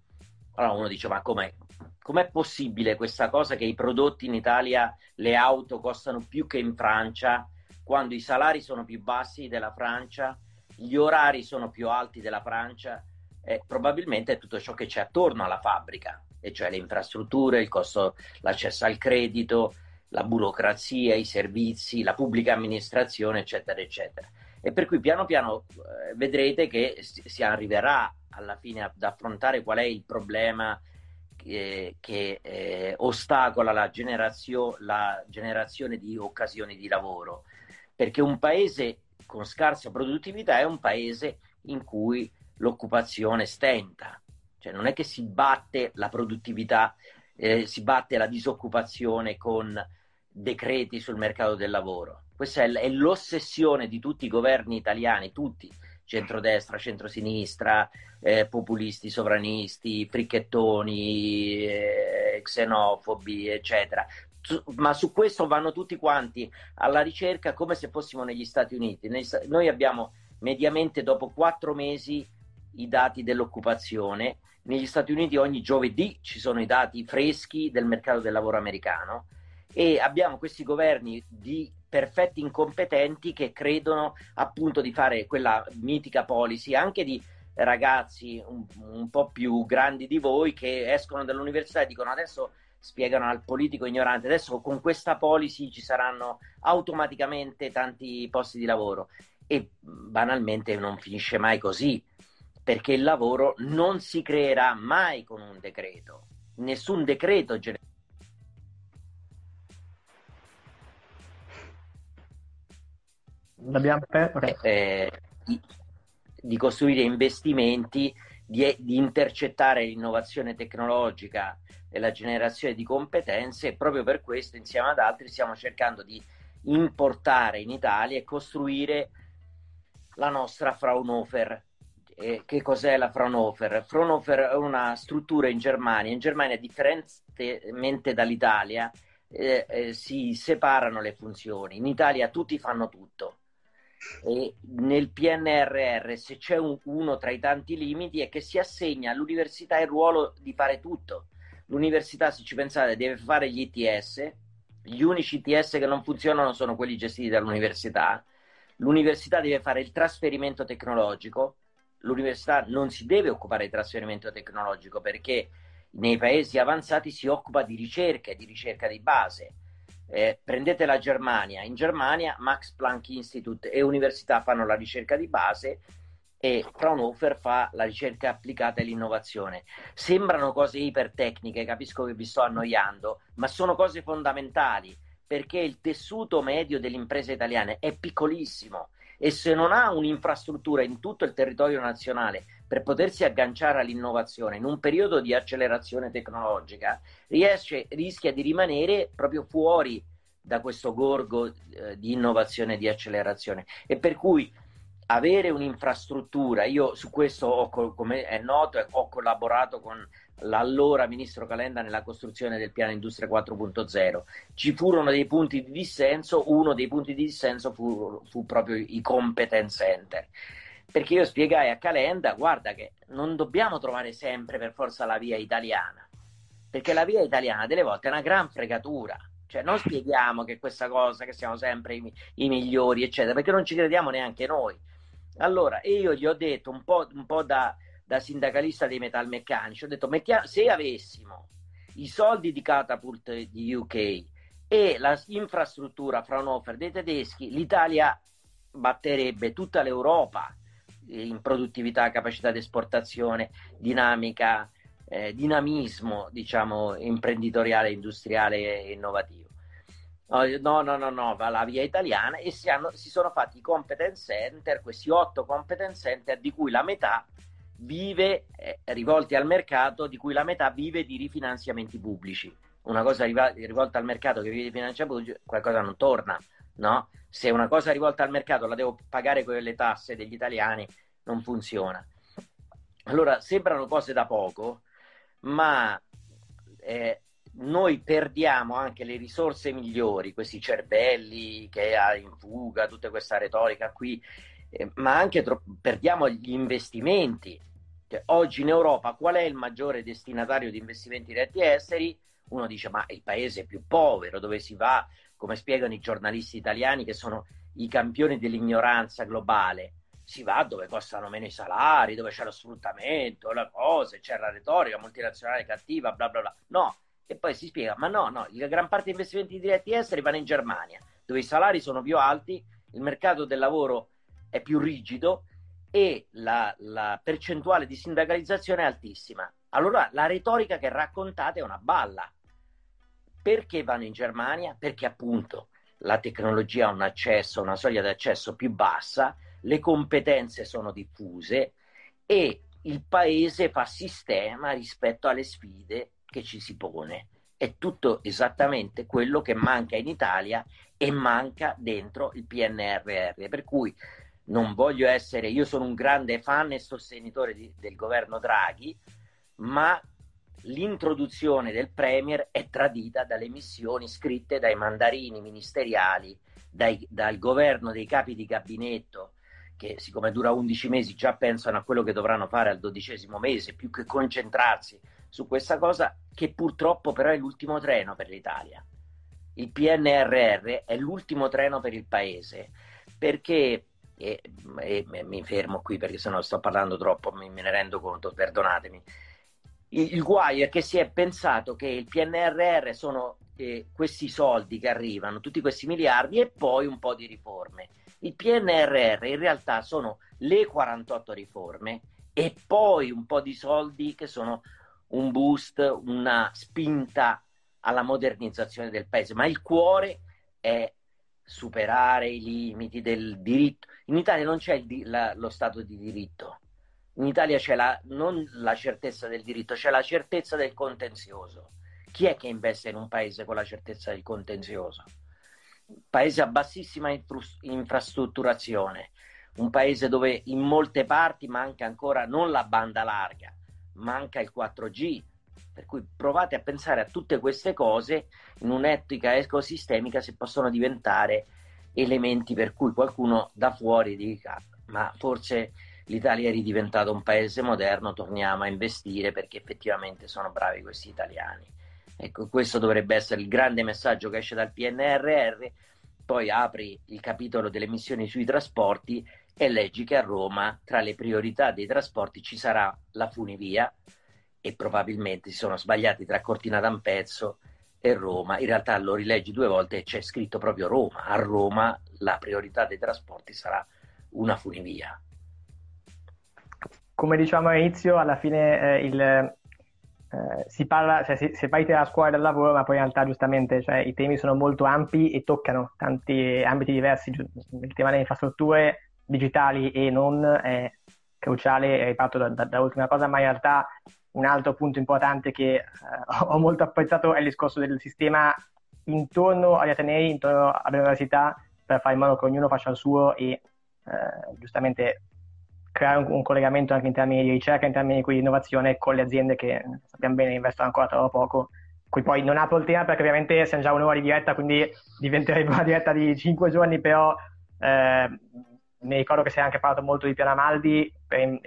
Allora uno dice ma com'è, com'è possibile questa cosa che i prodotti in Italia, le auto costano più che in Francia, quando i salari sono più bassi della Francia, gli orari sono più alti della Francia? Eh, probabilmente è tutto ciò che c'è attorno alla fabbrica, e cioè le infrastrutture, il costo, l'accesso al credito, la burocrazia, i servizi, la pubblica amministrazione, eccetera, eccetera. E per cui piano piano eh, vedrete che si arriverà alla fine ad affrontare qual è il problema eh, che eh, ostacola la, generazio- la generazione di occasioni di lavoro. Perché un paese con scarsa produttività è un paese in cui l'occupazione stenta, cioè non è che si batte la produttività, eh, si batte la disoccupazione con decreti sul mercato del lavoro. Questa è, è l'ossessione di tutti i governi italiani, tutti, centrodestra, centrosinistra, eh, populisti, sovranisti, fricchettoni, eh, xenofobi, eccetera. Ma su questo vanno tutti quanti alla ricerca come se fossimo negli Stati Uniti. Noi abbiamo mediamente dopo quattro mesi i dati dell'occupazione. Negli Stati Uniti ogni giovedì ci sono i dati freschi del mercato del lavoro americano e abbiamo questi governi di perfetti incompetenti che credono appunto di fare quella mitica policy anche di ragazzi un, un po' più grandi di voi che escono dall'università e dicono adesso spiegano al politico ignorante adesso con questa policy ci saranno automaticamente tanti posti di lavoro e banalmente non finisce mai così perché il lavoro non si creerà mai con un decreto nessun decreto genera L'abbiamo okay. eh, di, di, costruire investimenti, di, di, intercettare l'innovazione tecnologica e la generazione di competenze e proprio per questo insieme ad altri stiamo cercando di importare in Italia e costruire la nostra Fraunhofer. Eh, che cos'è la Fraunhofer? Fraunhofer è una struttura in Germania. In Germania, differentemente dall'Italia, eh, eh, si separano le funzioni. In Italia tutti fanno tutto. E nel PNRR, se c'è un, uno tra i tanti limiti, è che si assegna all'università il ruolo di fare tutto. L'università, se ci pensate, deve fare gli ITS, gli unici ITS che non funzionano sono quelli gestiti dall'università. L'università deve fare il trasferimento tecnologico. L'università non si deve occupare di trasferimento tecnologico perché nei paesi avanzati si occupa di ricerca e di ricerca di base. Eh, prendete la Germania, in Germania Max Planck Institute e università fanno la ricerca di base e Fraunhofer fa la ricerca applicata e l'innovazione. Sembrano cose ipertecniche, capisco che vi sto annoiando, ma sono cose fondamentali perché il tessuto medio delle imprese italiane è piccolissimo e se non ha un'infrastruttura in tutto il territorio nazionale per potersi agganciare all'innovazione in un periodo di accelerazione tecnologica, riesce, rischia di rimanere proprio fuori da questo gorgo eh, di innovazione e di accelerazione. E per cui avere un'infrastruttura, io su questo, ho, come è noto, ho collaborato con l'allora ministro Calenda nella costruzione del piano Industria 4.0. Ci furono dei punti di dissenso, uno dei punti di dissenso fu, fu proprio i competence center perché io spiegai a Calenda, guarda che non dobbiamo trovare sempre per forza la via italiana, perché la via italiana delle volte è una gran fregatura. Cioè, non spieghiamo che questa cosa, che siamo sempre i, i migliori, eccetera, perché non ci crediamo neanche noi. Allora, io gli ho detto un po', un po da, da, sindacalista dei metalmeccanici, ho detto, mettia, se avessimo i soldi di Catapult di UK e l'infrastruttura Fraunhofer dei tedeschi, l'Italia batterebbe tutta l'Europa in produttività, capacità di esportazione, dinamica, eh, dinamismo, diciamo, imprenditoriale, industriale e innovativo. No, no, no, no, va la via italiana e si, hanno, si sono fatti i competence center, questi otto competence center di cui la metà vive eh, rivolti al mercato, di cui la metà vive di rifinanziamenti pubblici. Una cosa rivolta al mercato che vive di finanziamenti pubblici, qualcosa non torna, no? Se una cosa rivolta al mercato la devo pagare con le tasse degli italiani, non funziona. Allora, sembrano cose da poco, ma eh, noi perdiamo anche le risorse migliori, questi cervelli che ha in fuga, tutta questa retorica qui, eh, ma anche tro- perdiamo gli investimenti. Cioè, oggi in Europa qual è il maggiore destinatario di investimenti diretti esteri? Uno dice ma il paese più povero, dove si va, come spiegano i giornalisti italiani che sono i campioni dell'ignoranza globale si va dove costano meno i salari, dove c'è lo sfruttamento, le cose, c'è la retorica multinazionale cattiva, bla bla bla. No, e poi si spiega, ma no, no, la gran parte degli investimenti diretti esteri vanno in Germania, dove i salari sono più alti, il mercato del lavoro è più rigido e la, la percentuale di sindacalizzazione è altissima. Allora la retorica che raccontate è una balla. Perché vanno in Germania? Perché appunto la tecnologia ha un accesso, una soglia di accesso più bassa, le competenze sono diffuse e il paese fa sistema rispetto alle sfide che ci si pone. È tutto esattamente quello che manca in Italia e manca dentro il PNRR. Per cui non voglio essere, io sono un grande fan e sostenitore di, del governo Draghi, ma l'introduzione del Premier è tradita dalle missioni scritte dai mandarini ministeriali, dai, dal governo dei capi di gabinetto che siccome dura 11 mesi già pensano a quello che dovranno fare al dodicesimo mese, più che concentrarsi su questa cosa, che purtroppo però è l'ultimo treno per l'Italia. Il PNRR è l'ultimo treno per il Paese, perché, e, e, mi fermo qui perché sennò sto parlando troppo, mi, me ne rendo conto, perdonatemi, il, il guaio è che si è pensato che il PNRR sono eh, questi soldi che arrivano, tutti questi miliardi e poi un po' di riforme. Il PNRR in realtà sono le 48 riforme e poi un po' di soldi che sono un boost, una spinta alla modernizzazione del paese, ma il cuore è superare i limiti del diritto. In Italia non c'è di- la, lo Stato di diritto, in Italia c'è la, non la certezza del diritto, c'è la certezza del contenzioso. Chi è che investe in un paese con la certezza del contenzioso? paese a bassissima infrastrutturazione, un paese dove in molte parti manca ancora non la banda larga, manca il 4G. Per cui provate a pensare a tutte queste cose in un'etica ecosistemica se possono diventare elementi per cui qualcuno da fuori dica ma forse l'Italia è ridiventato un paese moderno, torniamo a investire perché effettivamente sono bravi questi italiani. Ecco, questo dovrebbe essere il grande messaggio che esce dal PNRR. Poi apri il capitolo delle missioni sui trasporti e leggi che a Roma tra le priorità dei trasporti ci sarà la funivia e probabilmente si sono sbagliati tra Cortina d'Ampezzo e Roma. In realtà lo rileggi due volte e c'è scritto proprio Roma. A Roma la priorità dei trasporti sarà una funivia. Come diciamo all'inizio, alla fine eh, il, eh, si parla, cioè, si, si parla della scuola del lavoro, ma poi in realtà giustamente cioè, i temi sono molto ampi e toccano tanti ambiti diversi. Il tema delle infrastrutture digitali e non è cruciale, riparto da, da, dall'ultima cosa, ma in realtà un altro punto importante che eh, (laughs) ho molto apprezzato è il discorso del sistema intorno agli atenei, intorno alle università, per fare in modo che ognuno faccia il suo e eh, giustamente creare un, un, collegamento anche in termini di ricerca, in termini di innovazione con le aziende che sappiamo bene investono ancora troppo poco. Qui poi non apro il tema perché ovviamente siamo già un'ora di diretta, quindi diventerebbe (laughs) una diretta di 5 giorni, però eh, mi ricordo che si è anche parlato molto di piano Amaldi per eh,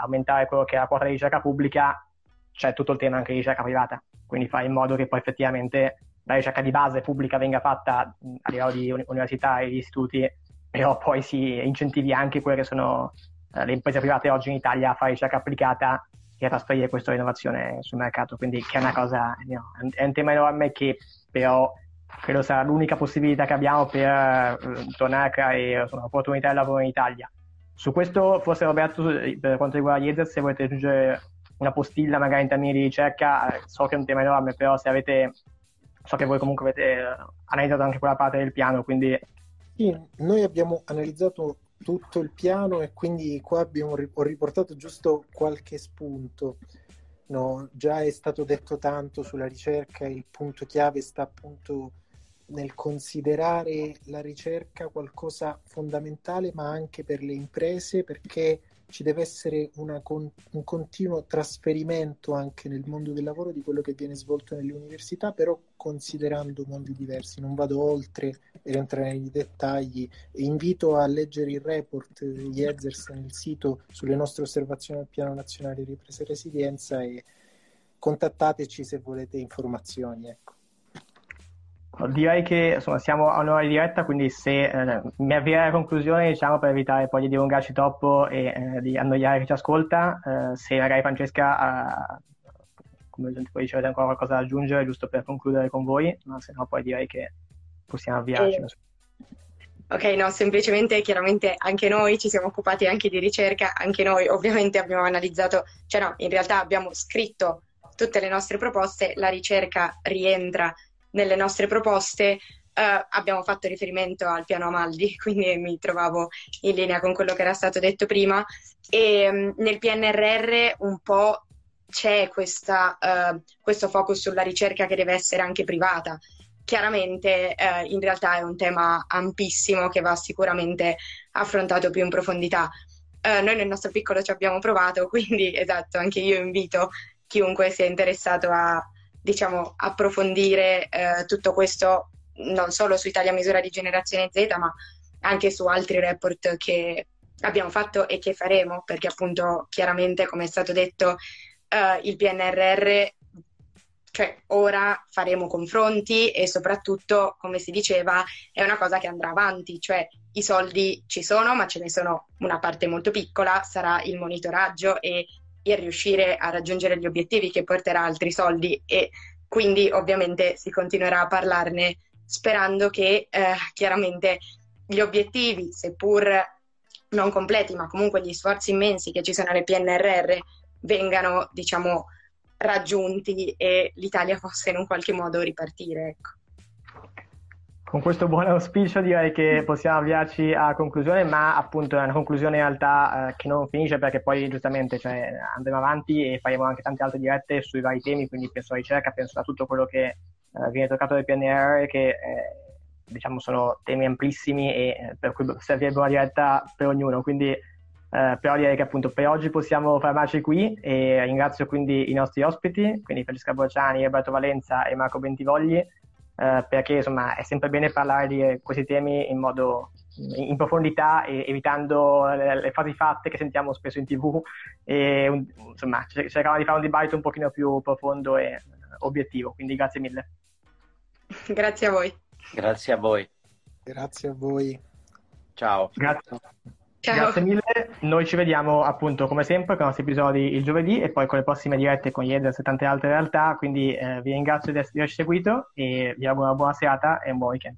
aumentare quello che è la quota di ricerca pubblica, c'è tutto il tema anche di ricerca privata, quindi fare in modo che poi effettivamente la ricerca di base pubblica venga fatta a livello di università e istituti, però poi si incentivi anche quelle che sono eh, le imprese private oggi in Italia a fare ricerca applicata e a trasferire questa innovazione sul mercato, quindi che è una cosa, no, è un tema enorme che però credo sarà l'unica possibilità che abbiamo per eh, tornare a creare insomma, opportunità di lavoro in Italia. Su questo, forse Roberto, per quanto riguarda Yezer, se volete aggiungere una postilla magari in termini di ricerca, so che è un tema enorme, però se avete, so che voi comunque avete eh, analizzato anche quella parte del piano, quindi... Sì, noi abbiamo analizzato tutto il piano e quindi qua abbiamo, ho riportato giusto qualche spunto. No, già è stato detto tanto sulla ricerca, il punto chiave sta appunto nel considerare la ricerca qualcosa fondamentale, ma anche per le imprese, perché ci deve essere con, un continuo trasferimento anche nel mondo del lavoro di quello che viene svolto nelle università, però considerando mondi diversi. Non vado oltre per entrare nei dettagli invito a leggere il report di Ezers nel sito sulle nostre osservazioni al Piano Nazionale di Ripresa e Resilienza e contattateci se volete informazioni. Ecco. Direi che insomma, siamo a un'ora di diretta, quindi se eh, mi avvierei alla conclusione, diciamo, per evitare poi di dilungarci troppo e eh, di annoiare chi ci ascolta, eh, se magari Francesca, come poi dice, avete ancora qualcosa da aggiungere, giusto per concludere con voi, ma se no poi direi che possiamo avviarci. Eh, ok, no, semplicemente chiaramente anche noi ci siamo occupati anche di ricerca, anche noi ovviamente abbiamo analizzato, cioè no, in realtà abbiamo scritto tutte le nostre proposte, la ricerca rientra nelle nostre proposte Uh, abbiamo fatto riferimento al piano Amaldi, (laughs) quindi mi trovavo in linea con quello che era stato detto prima. E um, nel PNRR un po' c'è questa, uh, questo focus sulla ricerca che deve essere anche privata. Chiaramente uh, in realtà è un tema ampissimo che va sicuramente affrontato più in profondità. noi nel nostro piccolo ci abbiamo provato, (laughs) quindi esatto, anche io invito chiunque sia interessato a diciamo, approfondire eh, tutto questo non solo su Italia Misura di Generazione Z, ma anche su altri report che abbiamo fatto e che faremo, perché appunto chiaramente, come è stato detto, eh, il PNRR, cioè ora faremo confronti e soprattutto, come si diceva, è una cosa che andrà avanti, cioè i soldi ci sono, ma ce ne sono una parte molto piccola, sarà il monitoraggio e il riuscire a raggiungere gli obiettivi che porterà altri soldi e quindi ovviamente si continuerà a parlarne sperando che eh, chiaramente gli obiettivi, seppur non completi, ma comunque gli sforzi immensi che ci sono alle PNRR vengano, diciamo, raggiunti e l'Italia possa in un qualche modo ripartire. Ecco. Con questo buon auspicio direi che possiamo avviarci a conclusione, ma appunto è una conclusione in realtà eh, che non finisce perché poi giustamente cioè, andremo avanti e faremo anche tante altre dirette sui vari temi, quindi penso alla ricerca, penso a tutto quello che eh, viene toccato dal PNR, che eh, diciamo sono temi amplissimi e eh, per cui servirebbe una diretta per ognuno. Quindi eh, però direi che appunto per oggi possiamo fermarci qui e ringrazio quindi i nostri ospiti, quindi Francesca Borciani, Roberto Valenza e Marco Bentivogli eh, perché insomma è sempre bene parlare di questi temi in modo in profondità e evitando le, le frasi fatte che sentiamo spesso in tv e un, insomma cercavamo di fare un dibattito un pochino più profondo e obiettivo. Quindi grazie mille. (laughs) Grazie a voi. Grazie a voi. Grazie a voi. Ciao. Grazie Ciao. Grazie mille, noi ci vediamo appunto come sempre con i nostri episodi il giovedì e poi con le prossime dirette con Yeders e tante altre realtà, quindi eh, vi ringrazio di averci seguito e vi auguro una buona serata e un buon weekend.